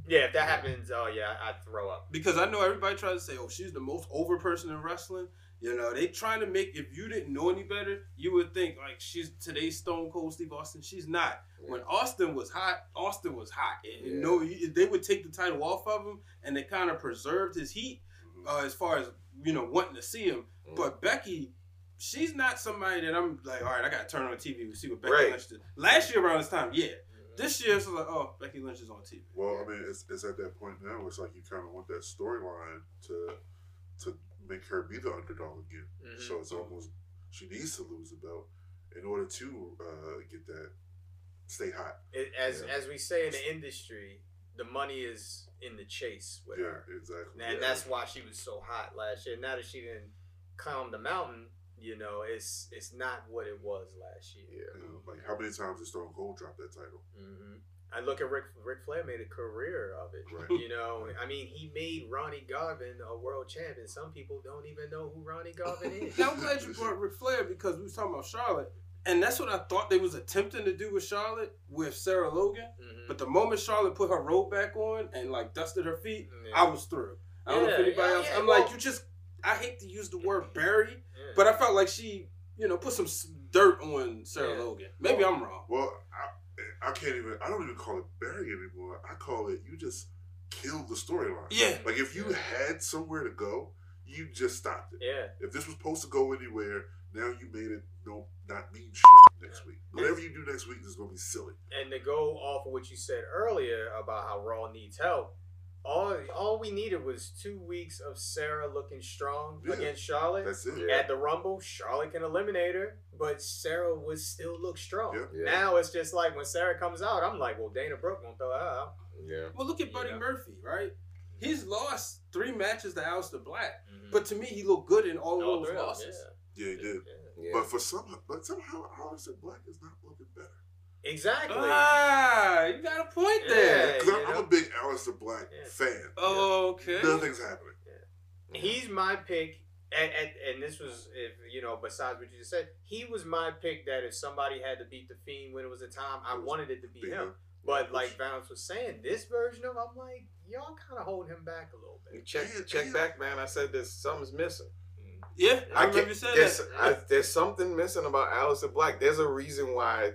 Yeah, if that happens, oh yeah, I'd throw up. Because I know everybody tries to say, oh, she's the most over person in wrestling. You know, they trying to make, if you didn't know any better, you would think, like, she's today's Stone Cold Steve Austin. She's not. When Austin was hot, Austin was hot. And, you Yeah. know, you- they would take the title off of him and they kind of preserved his heat uh, as far as, you know, wanting to see him. Mm. But Becky, she's not somebody that I'm like, all right, I got to turn on the TV and see what Becky Right. Lynch did. Last year around this time, yeah. This year, it's like, oh, Becky Lynch is on TV. Well, I mean, it's, it's at that point now. Where it's like you kind of want that storyline to to make her be the underdog again. Mhm. So it's almost she needs to lose the belt in order to uh, get that stay hot. It, as Yeah. as we say in the industry, the money is in the chase with Yeah, her, exactly. and Yeah. that's why she was so hot last year. Now that she didn't climb the mountain, you know, it's it's not what it was last year. Yeah. Like how many times did Stone Cold drop that title? hmm I look at Rick Ric Flair made a career of it. Right. You know, I mean, he made Ronnie Garvin a world champion. Some people don't even know who Ronnie Garvin is. Now I'm glad you brought Ric Flair because we was talking about Charlotte, and that's what I thought they was attempting to do with Charlotte with Sarah Logan. Mhm. But the moment Charlotte put her robe back on and like dusted her feet, Yeah. I was through. I don't know if anybody yeah, else. yeah, I'm well- like, you just. I hate to use the word bury, Yeah. but I felt like she you know, put some dirt on Sarah Yeah. Logan. Maybe I'm wrong. Well, I, I can't even. I don't even call it bury anymore. I call it you just killed the storyline. Yeah. Like if you had somewhere to go, you just stopped it. Yeah. If this was supposed to go anywhere, now you made it no not mean shit next week. Whatever you do next week is gonna be silly. And to go off of what you said earlier about how Raw needs help, all all we needed was two weeks of Sarah looking strong Yeah. against Charlotte. That's it. Yeah. At the Rumble, Charlotte can eliminate her, but Sarah would still look strong. Yep. Yeah. Now it's just like when Sarah comes out, I'm like, well, Dana Brooke won't throw her out. Yeah. Well, look at Buddy Yeah. Murphy, right? He's lost three matches to Aleister Black, Mhm. but to me, he looked good in all, All those of them, losses. Yeah, he did. yeah. Yeah. But for some, but somehow Aleister Black is not looking better. Exactly. Ah, you got a point there. Because you I'm, I'm a big Aleister Black Yeah. fan. Okay. Nothing's happening. He's my pick, and, and and this was if you know besides what you just said, he was my pick. That if somebody had to beat the Fiend when it was a time, I It wanted it to be Be him. him. But like Valance was saying, this version of I'm like y'all kind of holding him back a little bit. check Man, check man. back, man. I said there's something's missing. Yeah, I, I remember you said there's, that. I, there's something missing about Aleister Black. There's a reason why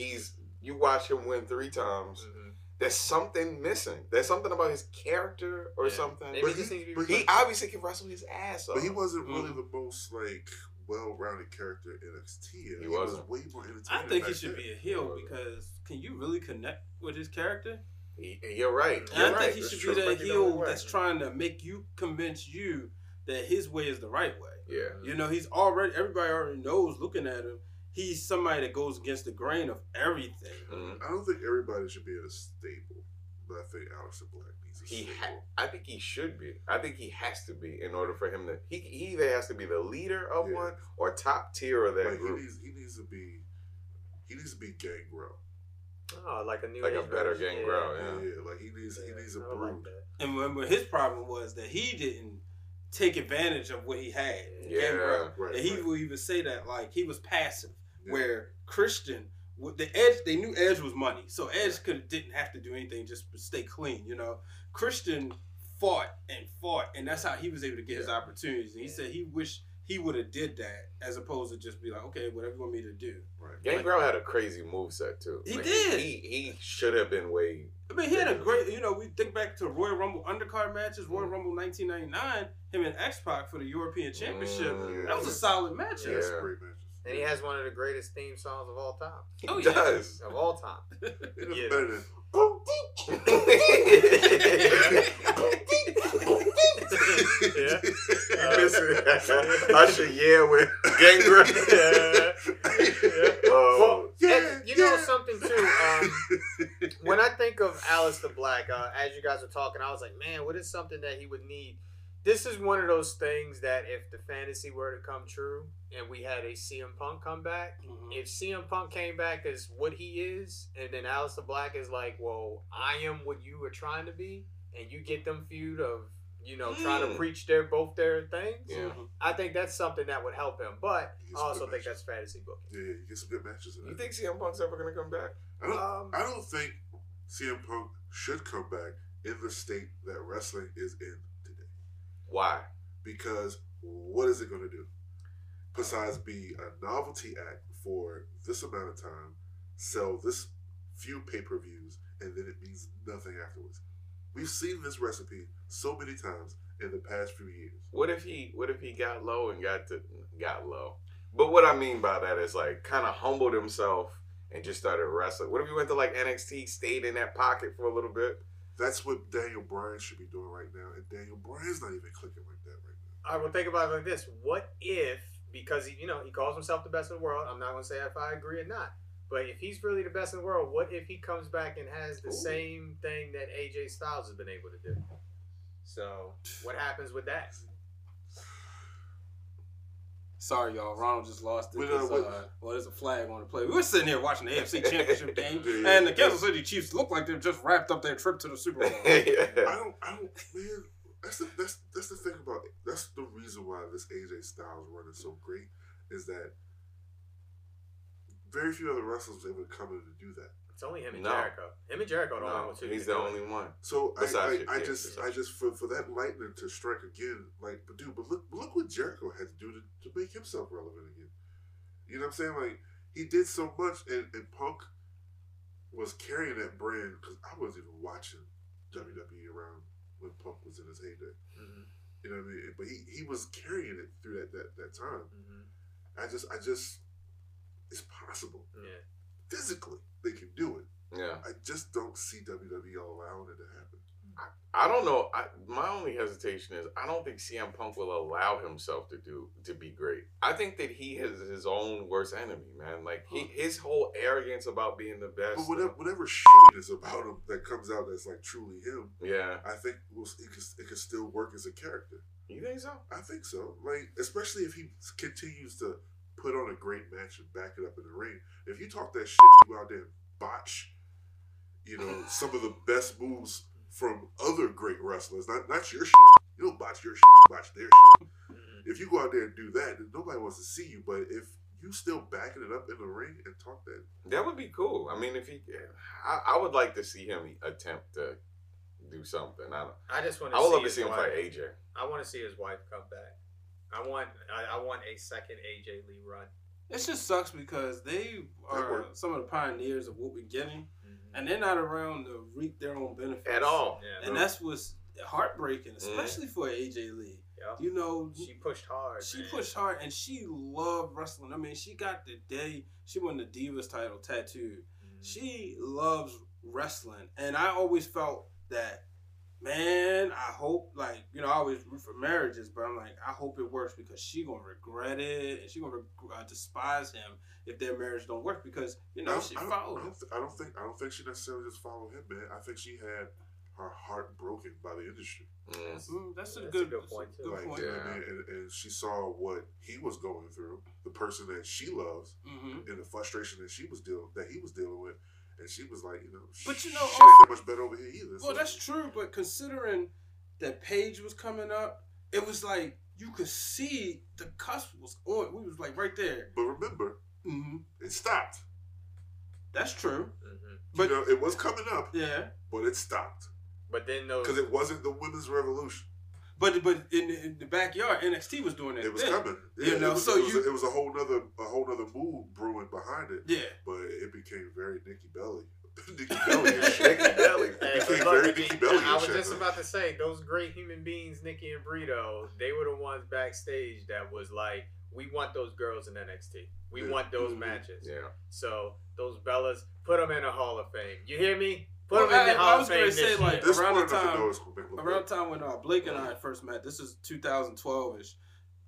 he's. You watch him win three times. Mhm. There's something missing. There's something about his character or Yeah. something. Maybe But he he- needs to be. but He obviously can wrestle his ass off. But he wasn't really Mhm. the most like well-rounded character in NXT. He He, was way more entertaining. I think he should then. be a heel Wasn't. because can you really connect with his character? He- you're right. You're I right. think he That's should true. be that Break it down heel that's trying to make you convince you that his way is the right way. Yeah. You know, he's already everybody already knows looking at him. He's somebody that goes against the grain of everything. Mhm. I don't think everybody should be in a stable, but I think Aleister Black needs a He, stable. ha- I think he should be. I think he has to be in order for him to. He, he either has to be the leader of Yeah. one or top tier of that like he group. needs, he needs to be, he needs to be Gangrel. Oh, like a new Like a better version. Gangrel, Yeah. Yeah. like he needs, he needs a I don't like brood. And remember, his problem was that he didn't take advantage of what he had. in Yeah, Gangrel. right, and he right. will even say that like he was passive, Yeah. where Christian, with the Edge, they knew Edge was money, so Edge could didn't have to do anything, just stay clean. You know, Christian fought and fought, and that's how he was able to get his opportunities. And he said he wished he would have did that as opposed to just be like, okay, whatever you want me to do. Right. Gangrel had a crazy move set too. He did. He, he should have been way. I mean, he had a great, you know, we think back to Royal Rumble undercard matches, Royal Mm. Rumble 1999, him and X Pac for the European Championship. Mm, That was a solid match. Yeah, that's Yeah. great matches. And he has one of the greatest theme songs of all time. He Oh, yeah. does. Of all time. It is Yeah. better than. Yeah. Usher, yeah, with Gangrel. Oh, Yeah, And you know yeah. something too. Um, when I think of Aleister Black, uh, as you guys were talking, I was like, man, what is something that he would need? This is one of those things that if the fantasy were to come true and we had a CM Punk come back, Mhm. if CM Punk came back as what he is, and then Aleister Black is like, well, I am what you were trying to be, and you get them feud of, you know, trying to Mm. preach their both their things. Yeah. I think that's something that would help him. But I also think matches. that's fantasy booking. Yeah, you get some good matches in there. You think CM Punk's ever gonna come back? I don't, Um, I don't think CM Punk should come back in the state that wrestling is in today. Why? Because what is it going to do? Besides be a novelty act for this amount of time, sell this few pay per views, and then it means nothing afterwards. We've seen this recipe so many times in the past few years. What if he? What if he got low and got to got low? But what I mean by that is like kind of humbled himself and just started wrestling. What if he went to like NXT, stayed in that pocket for a little bit? That's what Daniel Bryan should be doing right now, and Daniel Bryan's not even clicking like that right now. I will think about it like this: What if, because he, you know, he calls himself the best in the world? I'm not going to say if I agree or not, but if he's really the best in the world, what if he comes back and has the Ooh. same thing that AJ Styles has been able to do? So, what happens with that? Sorry, y'all. Ronald just lost it. Wait, 'cause, uh, wait. uh, well, there's a flag on the play. We were sitting here watching the AFC Championship game, Yeah. and the Kansas City Chiefs look like they've just wrapped up their trip to the Super Bowl. I don't, I don't, man. That's the that's that's the thing about it. That's the reason why this AJ Styles run is so great is that very few other wrestlers were able to come in to do that. It's only him and No. Jericho. Him and Jericho are the only No, ones who he's the do it. only one. So I, Besides I, I you, just I just for, for that lightning to strike again, like but dude, but look look what Jericho had to do to, to make himself relevant again. You know what I'm saying? Like he did so much, and, and Punk was carrying that brand because I wasn't even watching WWE around when Punk was in his heyday. Mhm. You know what I mean? But he, he was carrying it through that, that, that time. Mhm. I just I just it's possible Yeah. physically they can do it. Yeah. I just don't see WWE allowing it to happen. I don't know. I, my only hesitation is I don't think CM Punk will allow himself to do to be great. I think that he is his own worst enemy, man. Like he, his whole arrogance about being the best. But whatever whatever shit is about him that comes out that's like truly him, Yeah, I think it can it can still work as a character. you think so? I think so. Like especially if he continues to put on a great match and back it up in the ring. If you talk that shit, you go out there and botch, you know, some of the best moves from other great wrestlers. Not not your shit. You don't botch your shit. You botch their shit. If you go out there and do that, then nobody wants to see you. But if you still backing it up in the ring and talk that, That would be cool. I mean, if he, I, I would like to see him attempt to do something. I don't. I just want to. I would see love to see him wife. fight AJ. I want to see his wife come back. I want. I, I want a second AJ Lee run. It just sucks because they are some of the pioneers of what we're getting, Mhm. and they're not around to reap their own benefits At all. Yeah. And that's what's heartbreaking, especially for AJ Lee. yeah. You know, She pushed hard. she man. pushed hard and she loved wrestling. I mean, she got the day she won the Divas title tattooed. Mhm. She loves wrestling, and I always felt that. Man, I hope like you know I always root for marriages, but I'm like I hope it works because she gonna regret it and she gonna reg- uh, despise him if their marriage don't work because you know don't, she I, don't, followed I, him. don't th- I don't think I don't think she necessarily just followed him, man. I think she had her heart broken by the industry. Mm. Mm, that's a That's a good, good that's a point, too. Good Like, point. you know what Yeah. I mean? and, and she saw what he was going through, the person that she loves, hmm and the frustration that she was dealing that he was dealing with, and she was like, you know, But you shit know, ain't also- that much better over here either. Well, so- that's true, but considering that Paige was coming up, it was like you could see the cusp was on. We was like right there. But remember, hmm it stopped. That's true. Mhm. But you know, it was coming up, yeah, but it stopped But then those. because it wasn't the women's revolution. But but in, in the backyard, NXT was doing that. It was thing. coming. You know, it was, so it was, you- it was a whole nother a whole nother move brewing behind it. Yeah, but it became very Nikki Bella. Nikki Bella. Nikki Bella. Hey, became very Nikki Bella I was just about to say those great human beings, Nikki and Brito. They were the ones backstage that was like, "We want those girls in NXT. We Yeah. want those Mhm. matches." Yeah. So those Bellas, put them in the Hall of Fame. You hear me? Put Well, them in I- the I Hall was of Fame gonna say, like, This around the time- know it's gonna make look around the time when uh, Blake and I first met. This is 2012ish.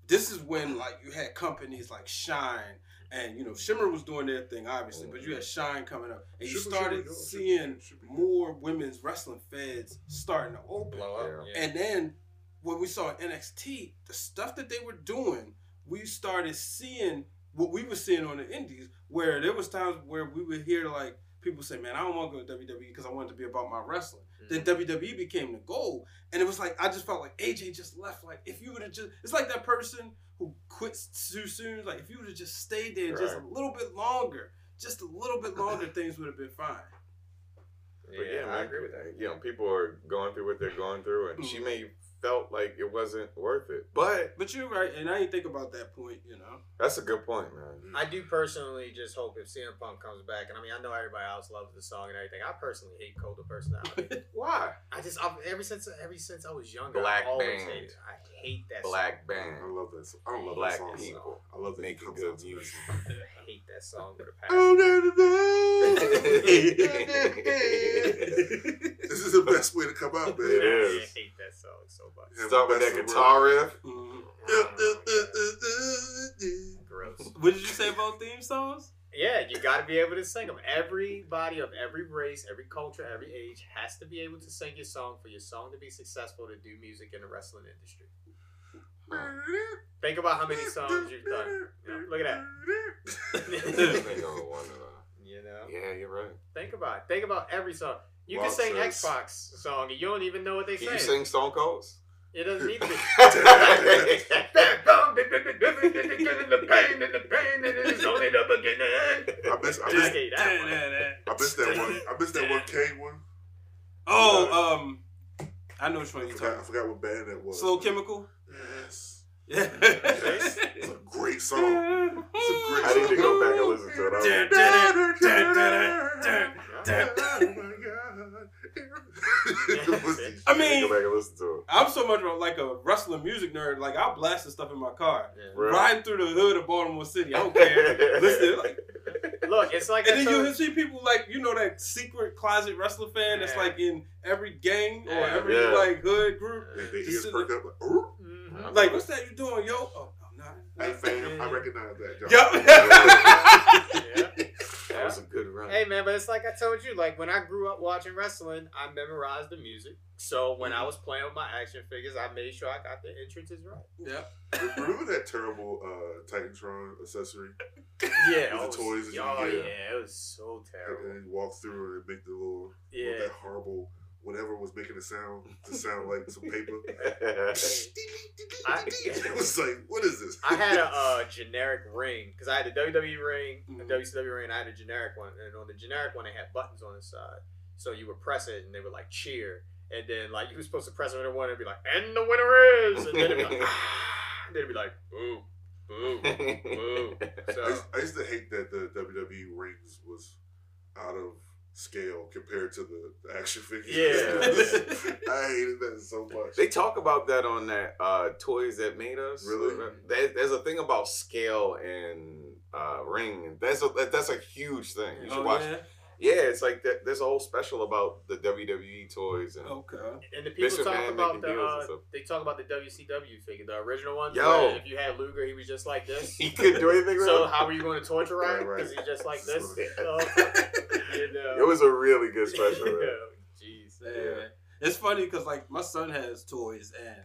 This is when like you had companies like Shine and you know Shimmer was doing their thing obviously, but you had Shine coming up, and you started Shimmer, seeing Shimmer, Shimmer. more women's wrestling feds starting to open. blow up. Yeah. Yeah. And then when we saw NXT, the stuff that they were doing, we started seeing what we were seeing on the indies, where there was times where we would hear like people say, "Man, I don't want to go to WWE because I wanted to be about my wrestling." Then WWE became the goal, and it was like I just felt like AJ just left. Like if you would have just, it's like that person who quits too soon. Like if you would have just stayed there just a little bit longer, just a little bit longer, things would have been fine. But yeah, I man, agree with that. You know, people are going through what they're going through, and she Mhm. may felt like it wasn't worth it. But But you're right, and I didn't think about that point. You know. that's a good point, man. I do personally just hope if CM Punk comes back, and I mean I know everybody else loves the song and everything. I personally hate Cult of Personality. Why? I just I've, ever since ever since I was younger, Black I always Band. hated. I hate that Black I band, I love this. I don't love black that song. people I love that making good out to that music. song. song. I hate that song with a Oh, passion. this is the best way to come out, man. It I hate that song so much. Yeah. Start with that guitar riff. Gross. What did you say about theme songs? Yeah, you got to be able to sing them. Everybody of every race, every culture, every age has to be able to sing your song for your song to be successful to do music in the wrestling industry. Think about how many songs you've done. You know, look at that. Nigga on one, You know, yeah, you're right. think about it. Think about every song. You can sing says- Xbox song and you don't even know what they Can say. you sing Stone Cold's? It doesn't need to be. the pain and the pain and it's only the beginning. I miss, I I miss, hate that one. I missed that one. I missed that one K one. Oh, um, I know which one I you're forgot, I talking. forgot what band that was. Slow Chemical. Yes. Yeah. It's a great song. It's a great I song. need to go back and listen to it. I Dun, don't- dun, dun, dun, dun, dun. Oh my god. I mean- go back and listen to it. I'm so much of like a wrestling music nerd. Like I'll blast this stuff in my car, Yeah. Right. riding through the hood of Baltimore City. I don't care. Listen, like, Look, it's like and then told- you see people like you know that secret closet wrestler fan that's like in every gang or every Yeah. like hood group. They, they Just ears sitting perk up like, oh, Mhm. Like, what's that you doing, yo? Oh, oh nothing. hey fam, I recognize that. John. Yup. Yeah. That was a good run. Hey man, but it's like I told you, like when I grew up watching wrestling, I memorized the music. So when I was playing with my action figures, I made sure I got the entrances right. Yep. Remember that terrible uh, Titantron accessory? Yeah, The was- toys oh get. yeah, it was so terrible. And then you walk through and make the little, Yeah. that horrible, whatever was making it sound to sound like some paper. I- it was like, what is this? I had a uh, generic ring because I had a WWE ring, a. WCW ring, and I had a generic one. And on the generic one, they had buttons on the side, so you would press it, and they would like cheer. And then like you were supposed to press another one, and be like, "And the winner is," and then it'd be like, ah, and then it'd be like, "Boo, boo, boo." I So used, I used to hate that the WWE rings was out of scale compared to the, the action figures. Yeah. I hated that so much. They talk about that on that uh, Toys That Made Us. Really? There- there's a thing about scale and uh, ring. That's a that- that's a huge thing. You should Oh, watch. yeah? Yeah, it's like that, there's a whole special about the WWE toys and Okay. And the people Bishop talk Man about the uh, they talk about the WCW figure, the original one. Yo. where if you had Luger, he was just like this. he couldn't do anything. so it. how are you going to torture Right, Ryan? right. Because he's just like this. So, you know. It was a really good special. man. Jeez. Yeah. It's funny because like my son has toys and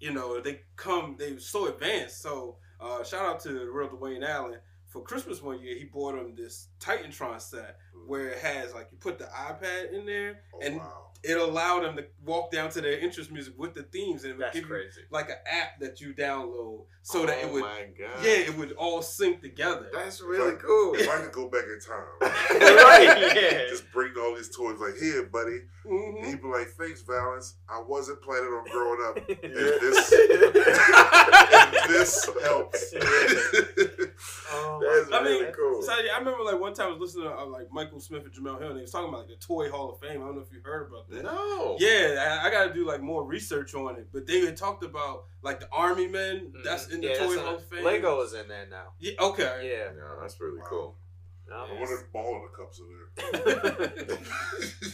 you know they come they so advanced. So uh, shout out to the real Dwayne Allen for Christmas one year. He bought him this Titantron set where it has like you put the iPad in there oh, and wow. it allowed him to walk down to their interest music with the themes and it would That's give you like an app that you download so that it Oh would my god. yeah it would all sync together. That's really cool. If I could go back in time, right. Yeah. just bring all these toys like, here, buddy. Mhm. And he'd be like, thanks, Valance. I wasn't planning on growing up. And this, and this helps. Oh, That's my I mean, cool. So I remember like one time I was listening to uh, like Michael Smith and Jemele Hill, and they was talking about like the Toy Hall of Fame. I don't know if you heard about that. No. Yeah, I, I got to do like more research on it. But they had talked about like the Army men that's in the Mm-hmm. Yeah, Toy Hall of. Fame. Lego is in there now. Yeah. Okay. Yeah. No, that's really Wow. cool. No, I wonder if ball in the cups are there.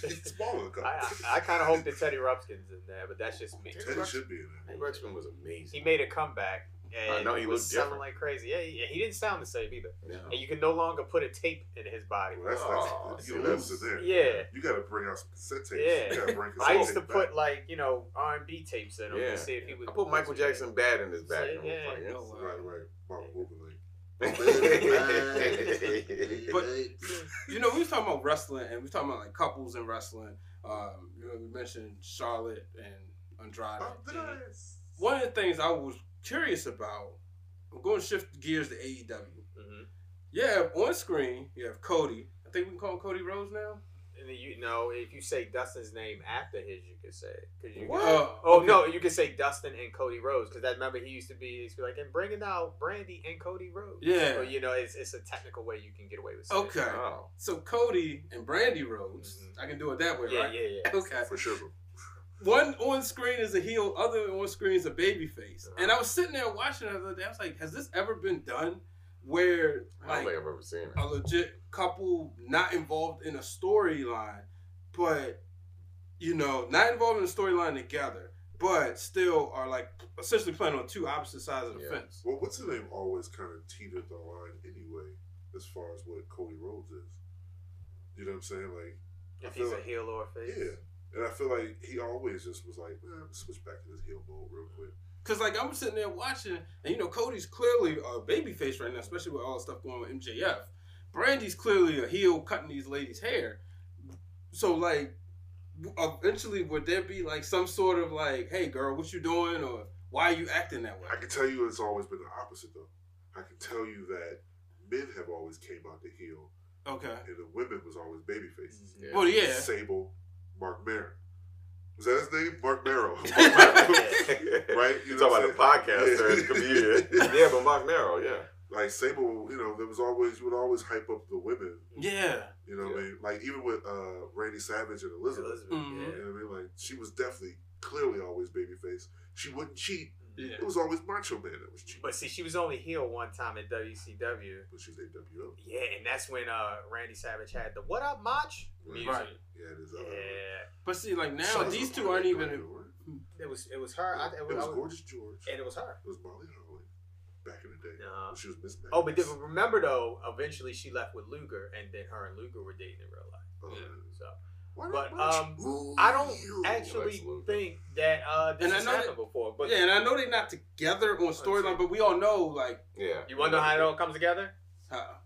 it's ball in the I, cups. I, I kind of hope that Teddy Ruxpin's in there, but that's just me. Teddy should be in there. Hey, Rexman was amazing. He made a comeback. And I know, he was looked selling different. like crazy. Yeah, he, he didn't sound the same either. No. And you can no longer put a tape in his body. Well, that's, Oh, that's, see, you know, that's in there. Yeah. You got to bring out some cassette tapes. Yeah. You got to bring I used to tapes put back. like you know R and B tapes in him Yeah. to see if he would. I put Michael Jackson bad in his back. Yeah, and I was Oh, like, wow. Right, right. Mark Wahlberg. But you know, we was talking about wrestling, and we was talking about like couples in wrestling. Um, you know, we mentioned Charlotte and Andrade. Up the dice. One of the things I was curious about, I'm going to shift gears to AEW. hmm Yeah, on screen you have Cody. I think we can call him Cody Rhodes now. And then you know, if you say Dustin's name after his, you could say it. 'Cause you What? can- Uh, oh okay. no, you could say Dustin and Cody Rhodes because that remember he used to be, he used to be like, and bringing out Brandi and Cody Rhodes. Yeah. So, you know, it's, it's a technical way you can get away with. saying it. Okay. Oh. So Cody and Brandi Rhodes. Mhm. I can do it that way, Yeah, right? yeah, yeah. Okay. For sure. One on screen is a heel, other on screen is a baby face. And I was sitting there watching it the other day. I was like, has this ever been done where I don't like think I've ever seen it. a legit couple not involved in a storyline, but you know, not involved in a storyline together, but still are like essentially playing on two opposite sides of the Yeah. fence. Well, what's the name always kind of teetered the line anyway, as far as what Cody Rhodes is. You know what I'm saying? Like, If he's feel a heel or a face. yeah. And I feel like he always just was like, man, switch back to this heel mode real quick. Cause like I'm sitting there watching, and you know Cody's clearly a baby face right now, especially with all the stuff going on with MJF. Brandi's clearly a heel cutting these ladies' hair. So like, eventually would there be like some sort of like, hey girl, what you doing, or why are you acting that way? I can tell you it's always been the opposite, though. I can tell you that men have always came out the heel, Okay. and the women was always baby faces. Yeah. Mm-hmm. Well, yeah. Sable, Marc Maron. Was that his name? Mark Marrow. Yeah. right? right? You know talking about the I'm saying? podcaster and comedian? yeah, but Marc Mero, yeah. Like Sable, you know, there was always you would always hype up the women. Yeah. You know what I mean? Like even with uh Randy Savage and Elizabeth. Elizabeth, Mhm. You know what I mean? Like she was definitely clearly always babyface. She wouldn't cheat. Yeah. It was always Macho Man that was cheating. But see, she was only heel one time at WCW. But she's nWo. Yeah, and that's when uh Randy Savage had the "What Up, Mach" music. Right. Yeah, it is. Uh, Yeah, But see, like now, Sons these two aren't even. it was it was her. I, it It was, was I was- Gorgeous George. and it was her. It was Molly Holly back in the day. Uh-huh. she was Miss Oh, but Madness. remember though, eventually she left with Luger, and then her and Luger were dating in real life. Oh, So, why but um, Ooh, I don't you. actually think that uh this And I has know happened before. But yeah, and I know they're not together on storyline, but we all know like Yeah. you wonder how it all comes together? how,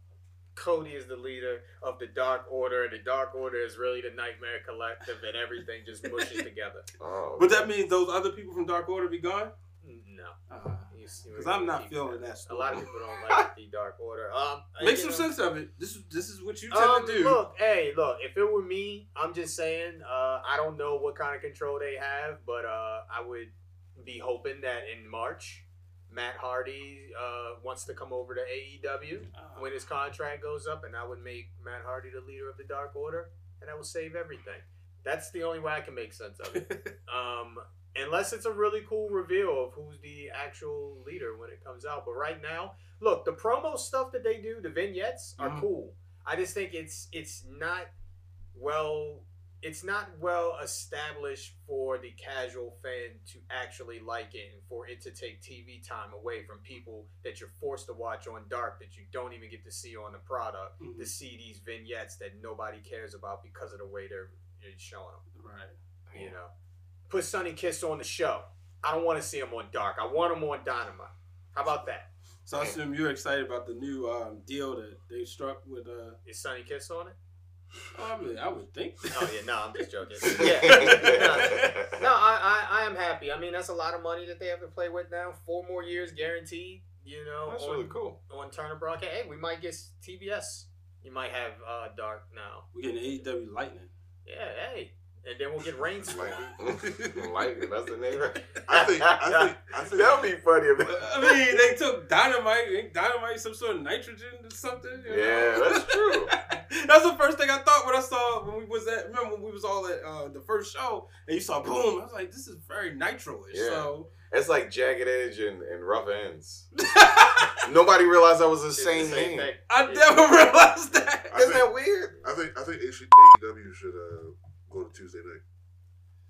Cody is the leader of the Dark Order, and the Dark Order is really the Nightmare Collective, and everything just mushes together. Oh. But that means those other people from Dark Order be gone. No, Because I'm not feeling that A story. lot of people don't like the Dark Order. Um, Make some know, sense of it. This is this is what you tend Um, to do. look, hey, look. If it were me, I'm just saying. Uh, I don't know what kind of control they have, but uh, I would be hoping that in March, Matt Hardy uh, wants to come over to AEW Uh, when his contract goes up, and I would make Matt Hardy the leader of the Dark Order, and I would save everything. That's the only way I can make sense of it. um, unless it's a really cool reveal of who's the actual leader when it comes out. But right now, look, the promo stuff that they do, the vignettes are Mhm. cool. I just think it's it's not well it's not well established for the casual fan to actually like it and for it to take TV time away from people that you're forced to watch on dark that you don't even get to see on the product Mhm. to see these vignettes that nobody cares about because of the way they're, they're showing them. right. You know, put Sonny Kiss on the show. I don't want to see him on Dark. I want him on Dynamite. How about that? So I assume you're excited about the new um, deal that they struck with. Uh, Is Sonny Kiss on it? Oh, I mean, I would think. Oh yeah, no, I'm just joking. Yeah, no, no I, I I am happy. I mean, that's a lot of money that they have to play with now. Four more years guaranteed. You know, That's on, really cool. on Turner Broadcast. Hey, we might get TBS. You might have uh, Dark now. We're getting AEW Lightning. Yeah, hey, and then we'll get Reigns. Lightning, that's the name. I think. I think. I think. that would be funny. If I mean, they took dynamite. Ain't Dynamite some sort of nitrogen or something. you know? Yeah, that's true. that's the first thing I thought when I saw when we was at. Remember when we was all at uh, the first show and you saw boom. I was like, this is very nitro-ish. Yeah. So It's like Jagged Edge and, and Ruff Endz. Nobody realized that was the It's same, same name. I never realized that. I Isn't think, that weird? I think. I think AEW should uh, go to Tuesday night.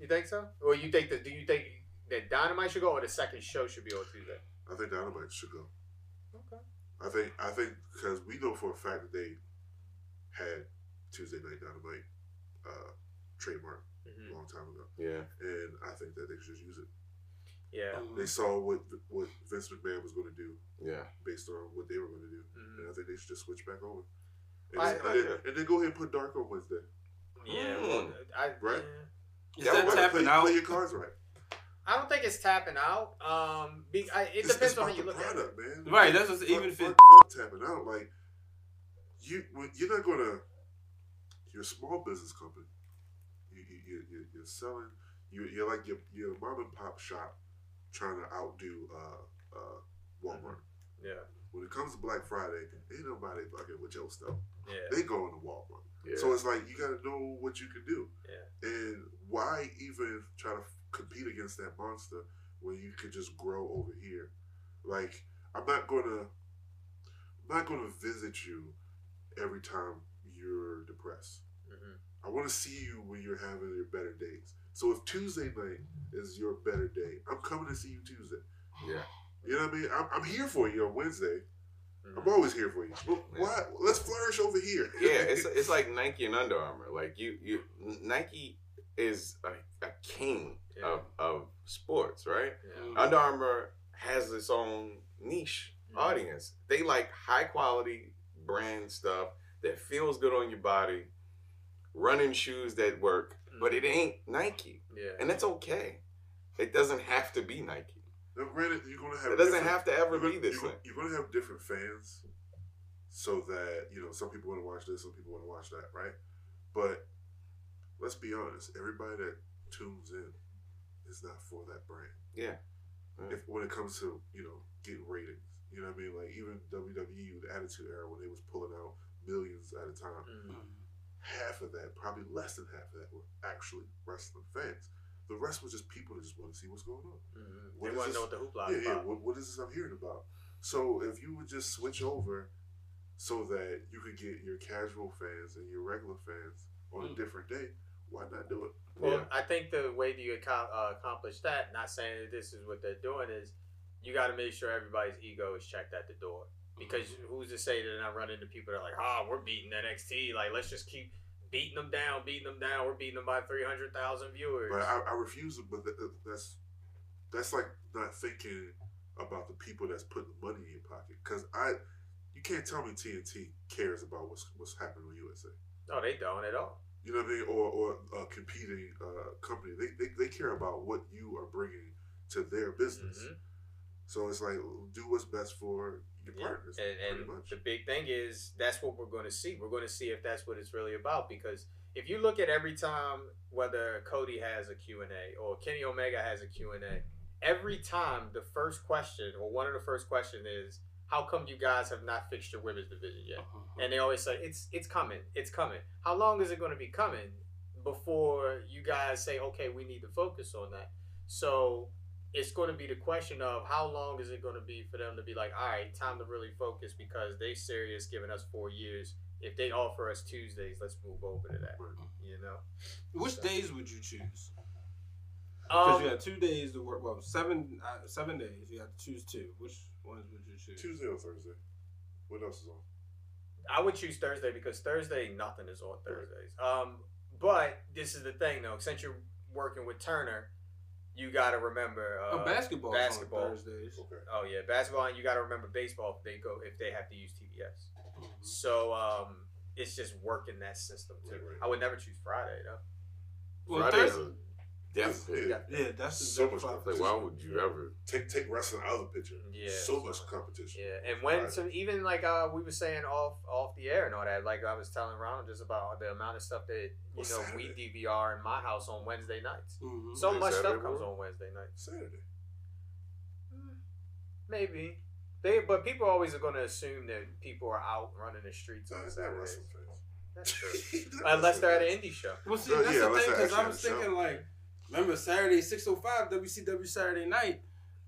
You think so? Or you think that? Do you think that Dynamite should go, or the second show should be on Tuesday? I think Dynamite should go. Okay. I think. I think because we know for a fact that they had Tuesday night Dynamite uh, trademark a hmm long time ago, Yeah. and I think that they should use it. Yeah. Um, They saw what what Vince McMahon was going to do Yeah. based on what they were going to do, Mhm. and I think they should just switch back over. And, I- then, and, then, and then go ahead and put Dark on Wednesday. Yeah. Mm. Well, I, Right. yeah. Is Yeah, that well, tapping play, out? play your cards right. I don't think it's tapping out. Um, be, I, it It's- depends it's on how you the look at it. product, man. Right, that's what's- Fuck- even if fuck- it- fuck tapping out, like you, when- you're not gonna. You're a small business company. You, you, you, you- you're selling. You, you're like your your mom and pop shop trying to outdo uh, uh, Walmart. Yeah. When it comes to Black Friday, ain't nobody fucking with your stuff. Yeah. They going to Walmart. Yeah. So it's like you got to know what you can do. Yeah. And why even try to compete against that monster when you could just grow over here? Like I'm not gonna, I'm not gonna visit you every time you're depressed. Mhm. I want to see you when you're having your better days. So if Tuesday night is your better day, I'm coming to see you Tuesday. Yeah. You know what I mean? I'm, I'm here for you on Wednesday. I'm always here for you. But why? Let's flourish over here. Yeah, it's it's like Nike and Under Armour. Like you, you Nike is a, a king Yeah. of, of sports, right? Yeah. Under Armour has its own niche Mhm. audience. They like high quality brand stuff that feels good on your body, running shoes that work, but it ain't Nike, Yeah. and that's okay. It doesn't have to be Nike. Now, granted, you're gonna have. It doesn't different- have to ever gonna, be this you're, way. you're gonna have different fans, so that you know some people want to watch this, some people want to watch that, right? But let's be honest, everybody that tunes in is not for that brand. Yeah. Mm. if when it comes to you know getting ratings. You know what I mean? Like even WWE, the Attitude Era, when they was pulling out millions at a time, Mm. half of that, probably less than half of that, were actually wrestling fans. The rest was just people that just want to see what's going on. Mm. What They want to know what the hoopla Yeah, is yeah. about. What, what is this I'm hearing about? So if you would just switch over so that you could get your casual fans and your regular fans on a Mm. different day, why not do it? Well, I think the way that you accom- uh, accomplish that, not saying that this is what they're doing, is you got to make sure everybody's ego is checked at the door. Because who's to say that they're not running into people that are like, ah, we're beating NXT. Like, let's just keep beating them down, beating them down. We're beating them by 300,000 viewers. But I, I refuse it. But that, that- that's that's like not thinking about the people that's putting the money in your pocket. Because I, you can't tell me TNT cares about what's what's happening on USA. no, they don't at all. You know what I mean? Or or a competing uh, company. They, they they care about what you are bringing to their business. Mhm. So it's like do what's best for your Yeah. partners. And, and much. the big thing is that's what we're going to see. We're going to see if that's what it's really about. Because if you look at every time, whether Cody has a Q&A or Kenny Omega has a Q&A, every time the first question or one of the first question is, how come you guys have not fixed your women's division yet? Uh-huh. And they always say, it's it's coming. It's coming. How long is it going to be coming before you guys say, okay, we need to focus on that? So it's going to be the question of how long is it going to be for them to be like, all right, time to really focus because they serious giving us four years. If they offer us Tuesdays, let's move over to that. You know, Which days would you choose? Because um, you got two days to work. Well, seven uh, seven days. You have to choose two. Which ones would you choose? Tuesday or Thursday. What else is on? I would choose Thursday because Thursday nothing is on Thursdays. Um, but this is the thing though, since you're working with Turner, you got to remember uh, oh, basketball. basketball. on Thursdays. Okay. Oh yeah, basketball, and you got to remember baseball if they go if they have to use TBS. So um, it's just working that system too. Right, right. I would never choose Friday though. Well, Friday's Thursday. A death pit. Yeah. Yeah, that's So much five. Like, why would you ever? Take take wrestling out of the picture. Yeah, So so much much. competition. Yeah, and when Right. so even like uh we were saying off off the air and all that, like I was telling Ronald just about the amount of stuff that you Well, know we Saturday. DVR in my house on Wednesday nights. Mhm. So Like much Saturday stuff comes on Wednesday nights. Saturday. Maybe they, but people always are going to assume that people are out running the streets on That's Saturdays. wrestling fans. That's true. Unless they're at an indie show. Well, see, No, that's yeah, the thing because I was on the thinking like, remember Saturday six oh five WCW Saturday night,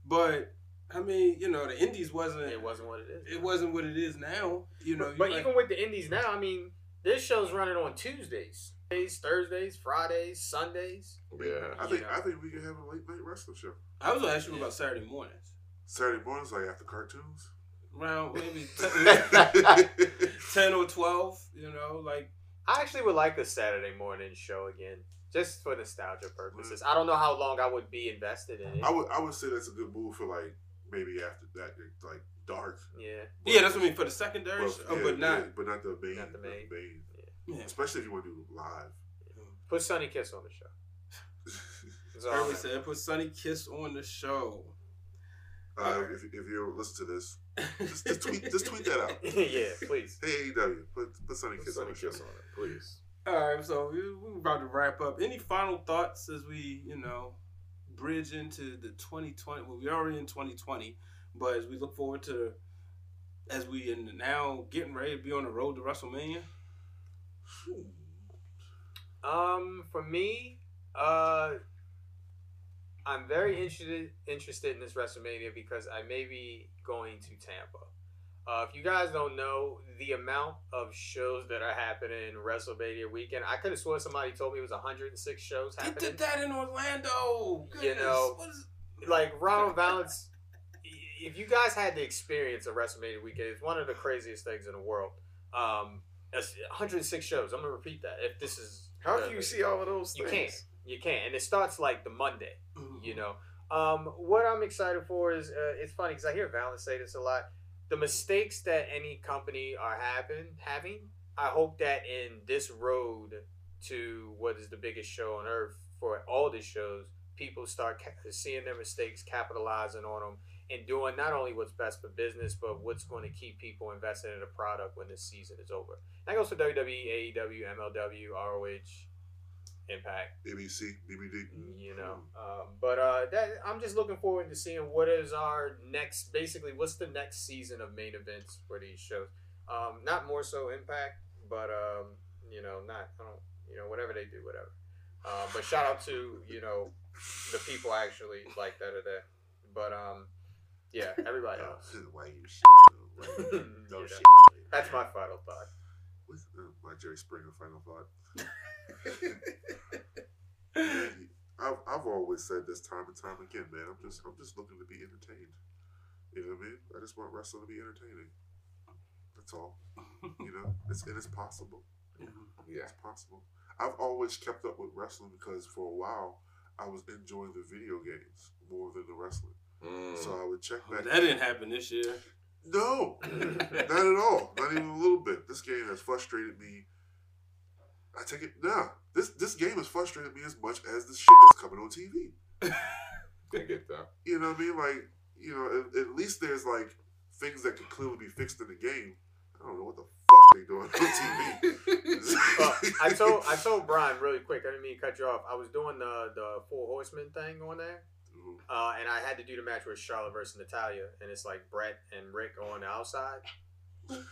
but I mean, you know, the Indies wasn't. It wasn't what it is. It wasn't what it is now. You know, but you like- even with the indies now, I mean, this show's running on Tuesdays, Tuesdays, Thursdays, Fridays, Sundays. Yeah. I think know. I think we can have a late night wrestling show. I was gonna ask you about Saturday mornings. Saturday mornings, like after cartoons. Around maybe 10 or 12, you know, like I actually would like a Saturday morning show again, just for nostalgia purposes. I don't know how long I would be invested in it. I would I would say that's a good move for like maybe after that like dark. yeah, Yeah, that's what I mean for the secondary, Well, show, yeah, but not. yeah, but not the main. Not the main. Yeah. Especially if you want to do live. put Sonny Kiss on the show. That's Early said, put Sonny Kiss on the show. Uh, if, if you listen to this, just, just tweet just tweet that out. yeah, please. Hey AEW, put put Sonny Put Kiss Sonny on the show. Kiss on it, please. All right, so we, we're about to wrap up. Any final thoughts as we, you know, bridge into the 2020? Well, we're already in 2020, but as we look forward to, as we are now getting ready to be on the road to WrestleMania. Um, for me, uh, I'm very interested interested in this WrestleMania because I may be going to Tampa. Uh, if you guys don't know the amount of shows that are happening WrestleMania weekend, I could have sworn somebody told me it was 106 shows They happening. did that in Orlando. You know, is, like Ronald Valance. If you guys had the experience of WrestleMania weekend, it's one of the craziest things in the world. Um, 106 shows. I'm gonna repeat that. If this is How can you see all of those You things? can't. You can't, and it starts like the Monday. Mm-hmm. You know, um, what I'm excited for is uh, it's funny because I hear Valance say this a lot. The mistakes that any company are having, having, I hope that in this road to what is the biggest show on earth for all the shows, people start seeing their mistakes, capitalizing on them, and doing not only what's best for business, but what's going to keep people invested in the product when this season is over. That goes for WWE, AEW, MLW, ROH, Impact. BBC, BBD. You know, um, but uh, that I'm just looking forward to seeing what is our next. Basically, what's the next season of main events for these shows? Um, not more so Impact, but um, you know, not I don't, you know, whatever they do, whatever. Um, but shout out to you know the people actually like that or there. But um, yeah, everybody else. Why you shit? Why you- You No know, shit. That's my final thought. What's uh, my Jerry Springer final thought? I've, I've always said this time and time again, man. I'm just I'm just looking to be entertained. You know what I mean? I just want wrestling to be entertaining. That's all. You know, it's it's possible. Yeah. It's possible. I've always kept up with wrestling because for a while I was enjoying the video games more than the wrestling. Mm. So I would check back. That didn't happen this year. No, not at all. Not even a little bit. This game has frustrated me. I take it nah. This this game has frustrated me as much as the shit that's coming on TV. I get that. You know what I mean? Like, you know, at, at least there's like things that could clearly be fixed in the game. I don't know what the fuck they doing on TV. Well, I told I told Brian really quick. I didn't mean to cut you off. I was doing the the Four Horsemen thing on there, Mhm. uh, and I had to do the match with Charlotte versus Natalya, and it's like Bret and Ric on the outside.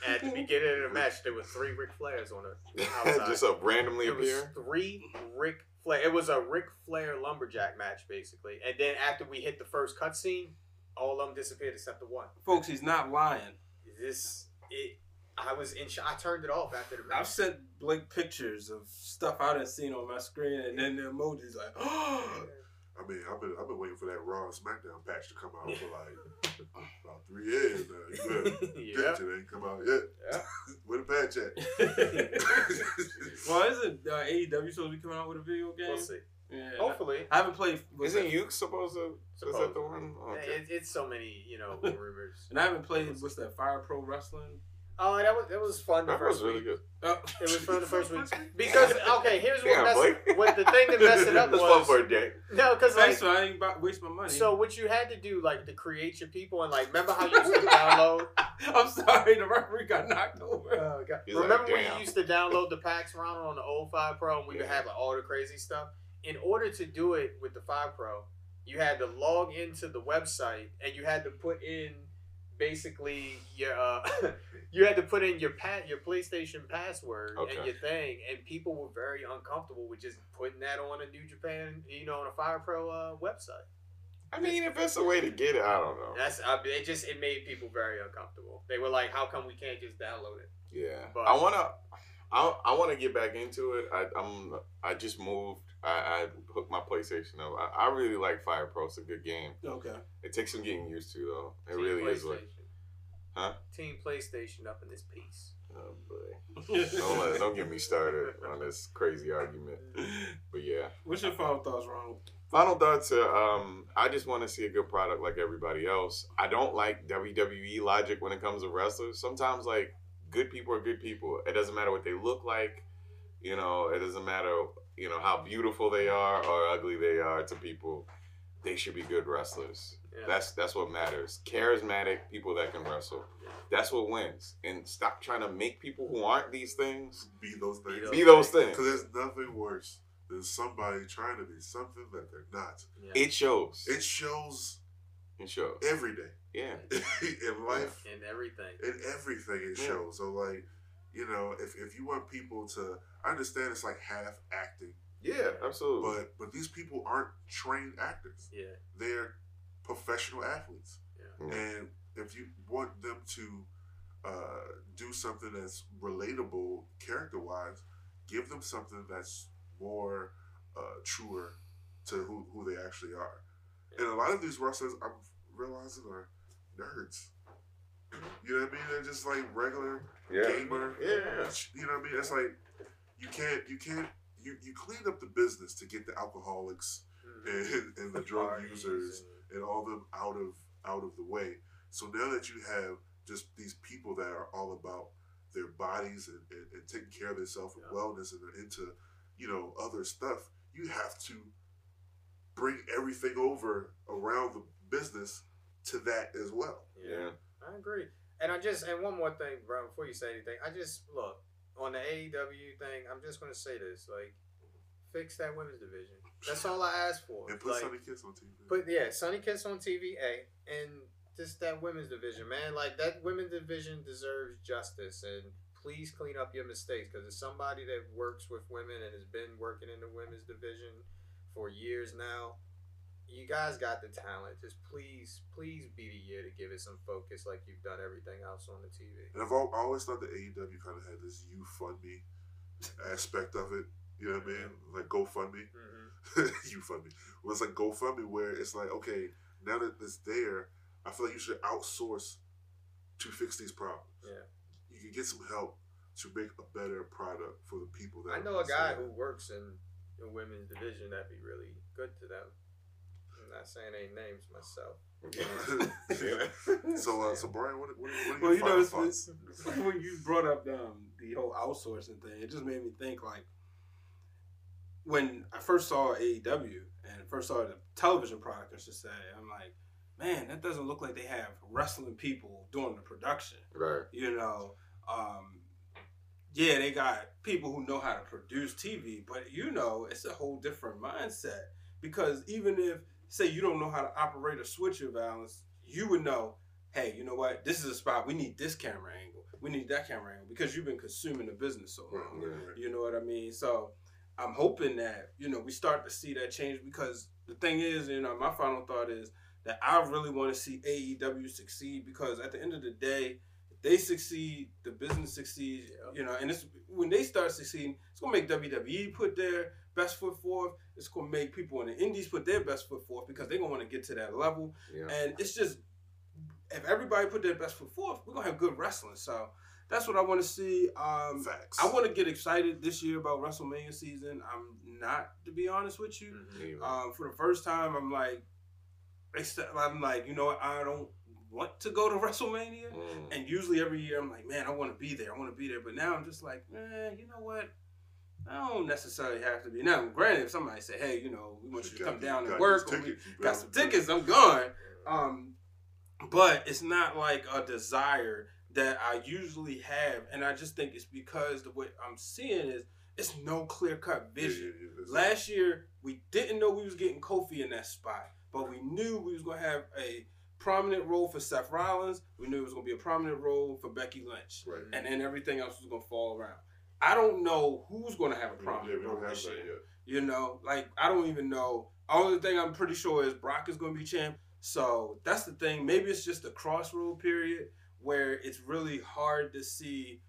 At the beginning of the match, there were three Ric Flairs on the outside. Just up randomly It appear. three Ric Flair. It was a Ric Flair lumberjack match basically, and then after we hit the first cutscene, all of them disappeared except the one. Folks, he's not lying. This it. I was in. Sh- I turned it off after the match. I've sent Blake pictures of stuff I didn't seen on my screen, and then the emojis like, I mean, I've been I've been waiting for that Raw and SmackDown patch to come out for like about three years now. You better yeah. patch it ain't come out yet. Yeah. Where the patch at? well, isn't uh, AEW supposed to be coming out with a video game? We'll see. Yeah, Hopefully. I haven't played. what's Isn't that? Yuke supposed to? Is that the one? Okay. It, it's so many, you know, rumors. And I haven't played. What's that? Fire Pro Wrestling. Oh, that was that was fun. The That was really week. good. Oh. It was fun the first week because okay, here's what Yeah, messed, Blake. what the thing that messed it up That's fun was for a day. no, because like Thanks, so I ain't about to waste my money. so what you had to do like to create your people and like remember how you used to download. I'm sorry, the referee got knocked over. Oh, God. He's Remember like, when you used to download the packs around on the old Fire Pro and we would have like, all the crazy stuff? In order to do it with the Fire Pro, you had to log into the website and you had to put in basically your uh, you had to put in your pat your PlayStation password Okay. and your thing, and people were very uncomfortable with just putting that on a New Japan, you know, on a Fire Pro uh, website. I mean, if that's a way to get it, I don't know. That's I mean, it just it made people very uncomfortable. They were like, "How come we can't just download it?" Yeah, But- I wanna, I, I wanna get back into it. I, I'm, I just moved. I, I hooked my PlayStation up. I, I really like Fire Pro. It's a good game. Okay. It takes some getting used to though. It Team really is. Like, PlayStation. Huh? Team PlayStation up in this piece. oh boy, don't let, don't get me started on this crazy argument. But yeah, What's your final thoughts, Ronald? Final thoughts. Uh, um, I just want to see a good product like everybody else. I don't like WWE logic when it comes to wrestlers. Sometimes, like good people are good people. It doesn't matter what they look like. You know, it doesn't matter. You know how beautiful they are or ugly they are to people. They should be good wrestlers. Yeah. That's that's what matters. Charismatic people that can wrestle. That's what wins. And stop trying to make people who aren't these things Be those things. be those things. Because there's nothing worse than somebody trying to be something that they're not. Yeah. It shows. It shows It shows. every day Yeah. in life, and everything. in everything it Yeah. shows. So like, you know, if, if you want people to, I understand it's like half acting, Yeah. Absolutely. but but these people aren't trained actors. Yeah. They're professional athletes, Yeah. and if you want them to uh, do something that's relatable character wise, give them something that's more uh, truer to who, who they actually are. And a lot of these wrestlers, I'm realizing, are nerds. You know what I mean? They're just like regular Yeah. gamer. Yeah. You know what I mean? It's like you can't, you can't, you, you clean up the business to get the alcoholics mm-hmm. and, and the drug users and all them out of out of the way. So now that you have just these people that are all about their bodies and, and, and taking care of themselves and Yeah. wellness and they're into, you know, other stuff, you have to bring everything over around the business to that as well. and- Yeah. I agree. And I just and one more thing, bro, before you say anything, I just look on the AEW thing. I'm just gonna say this: like, fix that women's division. That's all I ask for. And put Like, Sunny Kiss on TV. But yeah, Sunny Kiss on TV, a and just that women's division, man. Like that women's division deserves justice, and please clean up your mistakes because as somebody that works with women and has been working in the women's division for years now, you guys got the talent. Just please, please be the year to give it some focus, like you've done everything else on the TV. And I've always thought that AEW kind of had this you fund me aspect of it. You know what I mean? Like GoFundMe. Mm-hmm. you fund me. Well, it's like GoFundMe where it's like, okay, now that it's there, I feel like you should outsource to fix these problems. Yeah. You can get some help to make a better product for the people that I know a guy who works in the women's division that'd be really good to them. I'm not saying any names myself. so, uh, so Brian, what, what, what are Well, you know, it's, it's, it's when you brought up um, the whole outsourcing thing, it just made me think like when I first saw AEW and first saw the television product, I should say, I'm like, man, that doesn't look like they have wrestling people doing the production. Right. You know, um, yeah, they got people who know how to produce TV, but you know, it's a whole different mindset because even if, say, you don't know how to operate a switcher Valance, you would know, hey, you know what? This is a spot we need this camera angle, we need that camera angle because you've been consuming the business so long. Right, right, right. You know what I mean? So I'm hoping that you know we start to see that change because the thing is, you know, my final thought is that I really want to see AEW succeed because at the end of the day, they succeed, the business succeeds. You know, and it's when they start succeeding, it's gonna make WWE put their best foot forth. It's gonna make people in the indies put their best foot forth because they're gonna want to get to that level. Yeah. And it's just if everybody put their best foot forth, we're gonna have good wrestling. So that's what I want to see. Um, Facts. I want to get excited this year about WrestleMania season. I'm not, to be honest with you. Yeah. Um, for the first time, I'm like, I'm like, you know what? I don't want to go to WrestleMania. Mm. And usually every year, I'm like, man, I want to be there. I want to be there. But now I'm just like, man, you know what? I don't necessarily have to be. Now, granted, if somebody say, hey, you know, we want you to come down and work, or we tickets, you got some tickets, I'm gone. Um, but it's not like a desire that I usually have, and I just think it's because the way I'm seeing is it's no clear cut Yeah, yeah, vision. yeah, that's- Last year we didn't know we was getting Kofi in that spot, but we knew we was gonna have a prominent role for Seth Rollins. We knew it was gonna be a prominent role for Becky Lynch, Right. and then everything else was gonna fall around. I don't know who's gonna have a problem. Yeah, we don't have that yet. You know, like I don't even know. Only thing I'm pretty sure is Brock is going to be champ. So that's the thing. Maybe it's just a crossroad period where it's really hard to see,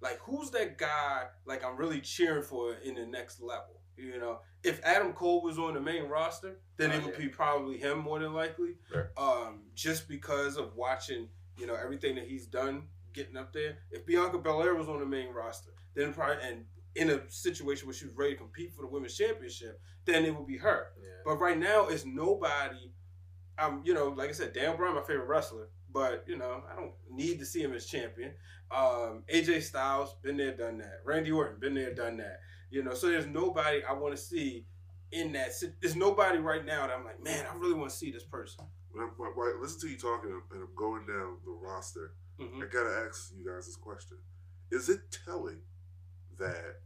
like who's that guy like I'm really cheering for in the next level. You know, if Adam Cole was on the main roster, then Oh, it would yeah. be probably him more than likely. Right. Um, just because of watching, you know, everything that he's done getting up there. If Bianca Belair was on the main roster, then probably and in a situation where she was ready to compete for the women's championship, then it would be her. Yeah. But right now, it's nobody. Um, you know, like I said, Dan Bryan, my favorite wrestler, but you know, I don't need to see him as champion. Um, AJ Styles, been there, done that. Randy Orton, been there, done that. You know, so there's nobody I want to see in that. There's nobody right now that I'm like, man, I really want to see this person. When, I'm, when I listen to you talking and I'm going down the roster, Mhm. I gotta ask you guys this question: Is it telling that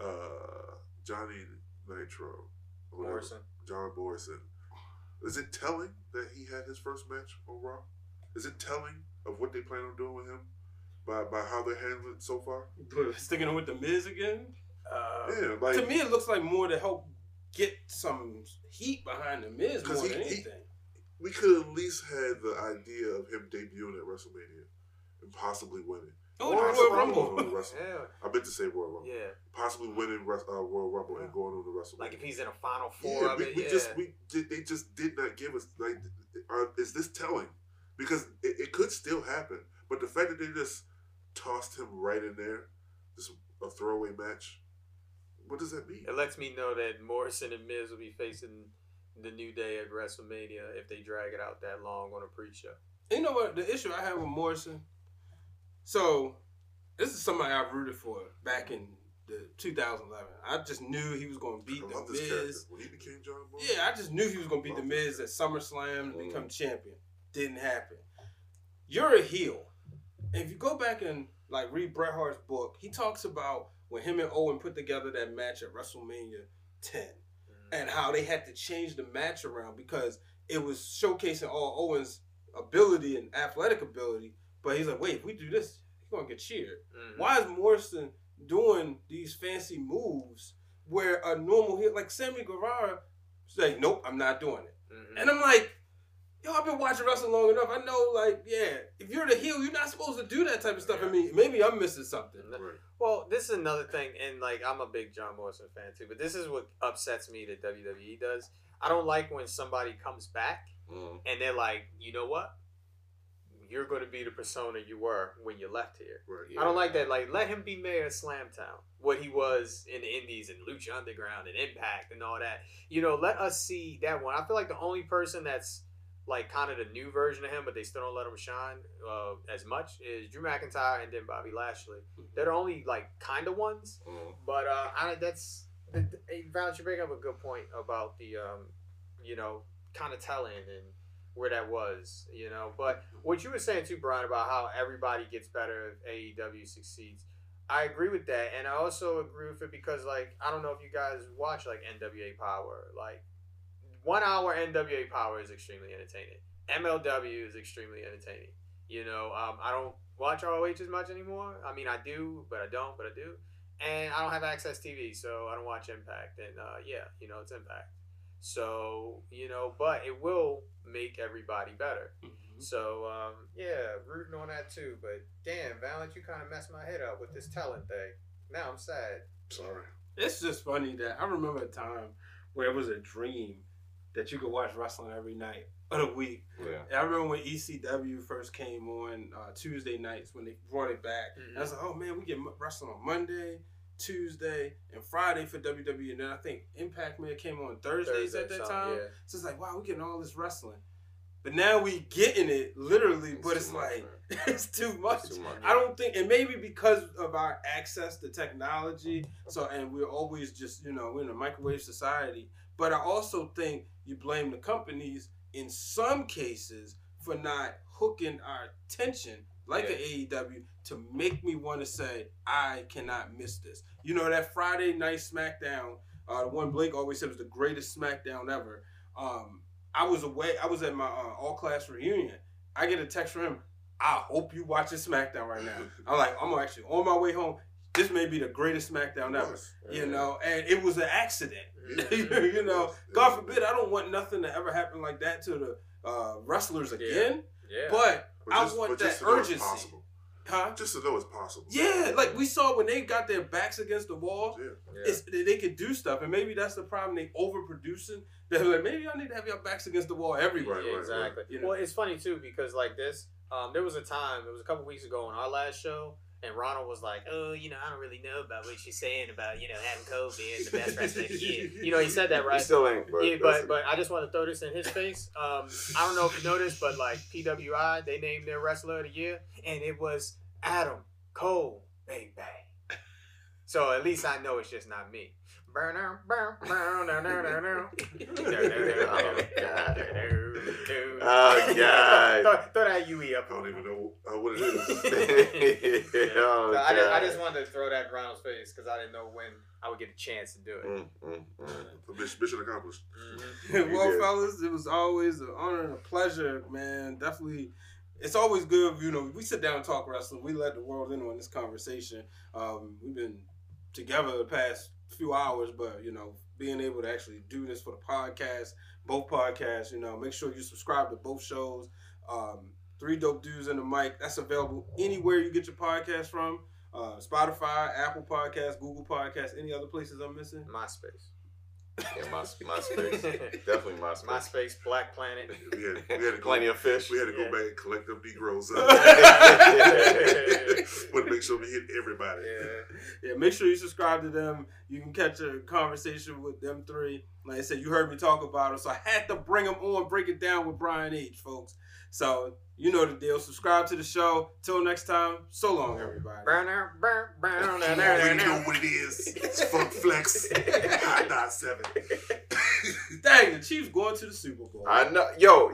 uh, Johnny Nitro, whatever, Morrison. John Morrison, is it telling that he had his first match on Raw? Is it telling of what they plan on doing with him by by how they're handling it so far? Sticking with the Miz again. Uh, Yeah, like to me, it looks like more to help get some heat behind the Miz more he- than he- anything. we could at least had the idea of him debuting at WrestleMania and possibly winning. Oh, Or Royal going Rumble. on to Wrestle- yeah. I meant to say Royal Rumble. Yeah. Possibly winning Res- uh, Royal Rumble and going on to WrestleMania. Like if he's in a final four yeah, of we, it, we yeah. just we did, they just did not give us like. Uh, is this telling? Because it, it could still happen, but the fact that they just tossed him right in there, just a throwaway match. What does that mean? It lets me know that Morrison and Miz will be facing the New Day at WrestleMania if they drag it out that long on a pre-show. You know what? The issue I have with Morrison. So, this is somebody I rooted for back in the 2011. I just knew he was going to beat I the love this character. Miz. When he became John Morrison, Yeah, I just knew he was going to beat the Miz at SummerSlam to Mm. become champion. Didn't happen. You're a heel. And if you go back and like read Bret Hart's book, he talks about when him and Owen put together that match at WrestleMania 10 and how they had to change the match around because it was showcasing all Owen's ability and athletic ability. But he's like, wait, if we do this, he's gonna get cheered. Mhm. Why is Morrison doing these fancy moves where a normal hit like Sammy Guevara say, nope, I'm not doing it. Mhm. And I'm like, yo, I've been watching wrestling long enough. I know, like, yeah, if you're the heel, you're not supposed to do that type of stuff. I mean, maybe I'm missing something. Right. Well, this is another thing, and like I'm a big John Morrison fan too, but this is what upsets me that WWE does. I don't like when somebody comes back Mm. and they're like, you know what? You're going to be the persona you were when you left here. Right. I don't like that. Like, let him be mayor of Slamtown, what he was in the Indies and Lucha Underground and Impact and all that. You know, let us see that one. I feel like the only person that's like kind of the new version of him, but they still don't let him shine uh, as much is Drew McIntyre and then Bobby Lashley. They're the only like kind of ones. Mm. But uh, I, that's hey, Val, you bring up a good point about the um, you know, kind of telling and where that was, you know. But what you were saying too, Brian, about how everybody gets better if AEW succeeds. I agree with that, and I also agree with it because, like, I don't know if you guys watch like NWA Power. Like, one hour NWA Power is extremely entertaining. MLW is extremely entertaining. You know, um, I don't watch ROH as much anymore. I mean, I do, but I don't, but I do. And I don't have AXS TV, so I don't watch Impact. And uh, yeah, you know, it's Impact. So you know, but it will make everybody better. So um, yeah, rooting on that too. But damn, Valent, you kind of messed my head up with this talent thing. Now I'm sad. Sorry. It's just funny that I remember a time where it was a dream that you could watch wrestling every night of the week. Yeah. And I remember when ECW first came on uh, Tuesday nights when they brought it back. And I was like, oh man, we get wrestling on Monday, Tuesday, and Friday for WWE. And then I think Impact Man came on Thursdays Thursday, at that time. yeah. So it's like, wow, we're getting all this wrestling. But now we getting it literally, It's but it's much, like it's too much. It's too much. I don't think, and maybe because of our access to technology, so and we're always just you know we're in a microwave society. But I also think you blame the companies in some cases for not hooking our attention like Yeah. an AEW to make me want to say I cannot miss this. You know that Friday night SmackDown, uh, the one Blake always said was the greatest SmackDown ever. Um, I was away. I was at my uh, all class reunion. I get a text from him. I hope you watch watching SmackDown right now. I'm like, I'm actually on my way home. This may be the greatest SmackDown ever. You know, and it was an accident. you know, God forbid, I don't want nothing to ever happen like that to the uh, wrestlers again. Yeah. But, But I just- want that just to urgency. possible. Huh? Just to know it's possible. Yeah, like we saw when they got their backs against the wall, Yeah. yeah. they, they could do stuff, and maybe that's the problem. They overproducing. They're like, maybe y'all need to have your backs against the wall everywhere. Right, Yeah, right, exactly. You know? Well, it's funny too because like this, um, there was a time, it was a couple weeks ago on our last show, and Ronald was like, "Oh, you know, I don't really know about what she's saying about you know having Kobe being the best wrestler of the year." You know, he said that He right. still ain't, but, yeah, but but I just want to throw this in his face. Um, I don't know if you noticed, but like PWI, they named their wrestler of the year, and it was Adam Cole, baby. So at least I know it's just not me. Oh, God. throw, throw that UE up. I don't even know uh, what it is. oh, So I, just, I just wanted to throw that in Ronald's face because I didn't know when I would get a chance to do it. Mm, mm, mm. Mission, mission accomplished. Mhm. well, did. fellas, it was always an honor and a pleasure, man. Definitely, it's always good. You know, we sit down and talk wrestling. We let the world in on this conversation. Um, we've been together the past few hours, but you know, being able to actually do this for the podcast, both podcasts. You know, make sure you subscribe to both shows. Um, Three dope dudes in the mic. That's available anywhere you get your podcast from. Uh, Spotify, Apple Podcasts, Google Podcasts, any other places I'm missing. MySpace. Yeah, my, MySpace. Definitely MySpace. MySpace, Black Planet. We had, we had to go, Plenty of fish. we had to go Yeah. back and collect them Negroes. Yeah. Want to make sure we hit everybody. Yeah. Yeah, make sure you subscribe to them. You can catch a conversation with them three. Like I said, you heard me talk about them, so I had to bring them on, break it down with Brian H, folks. So you know the deal. Subscribe to the show. Till next time. So long, everybody. Burner, burn, burn, You know what it is. It's Funk Flex. Hot Dot 7. Dang, the Chiefs going to the Super Bowl. I know. Yo,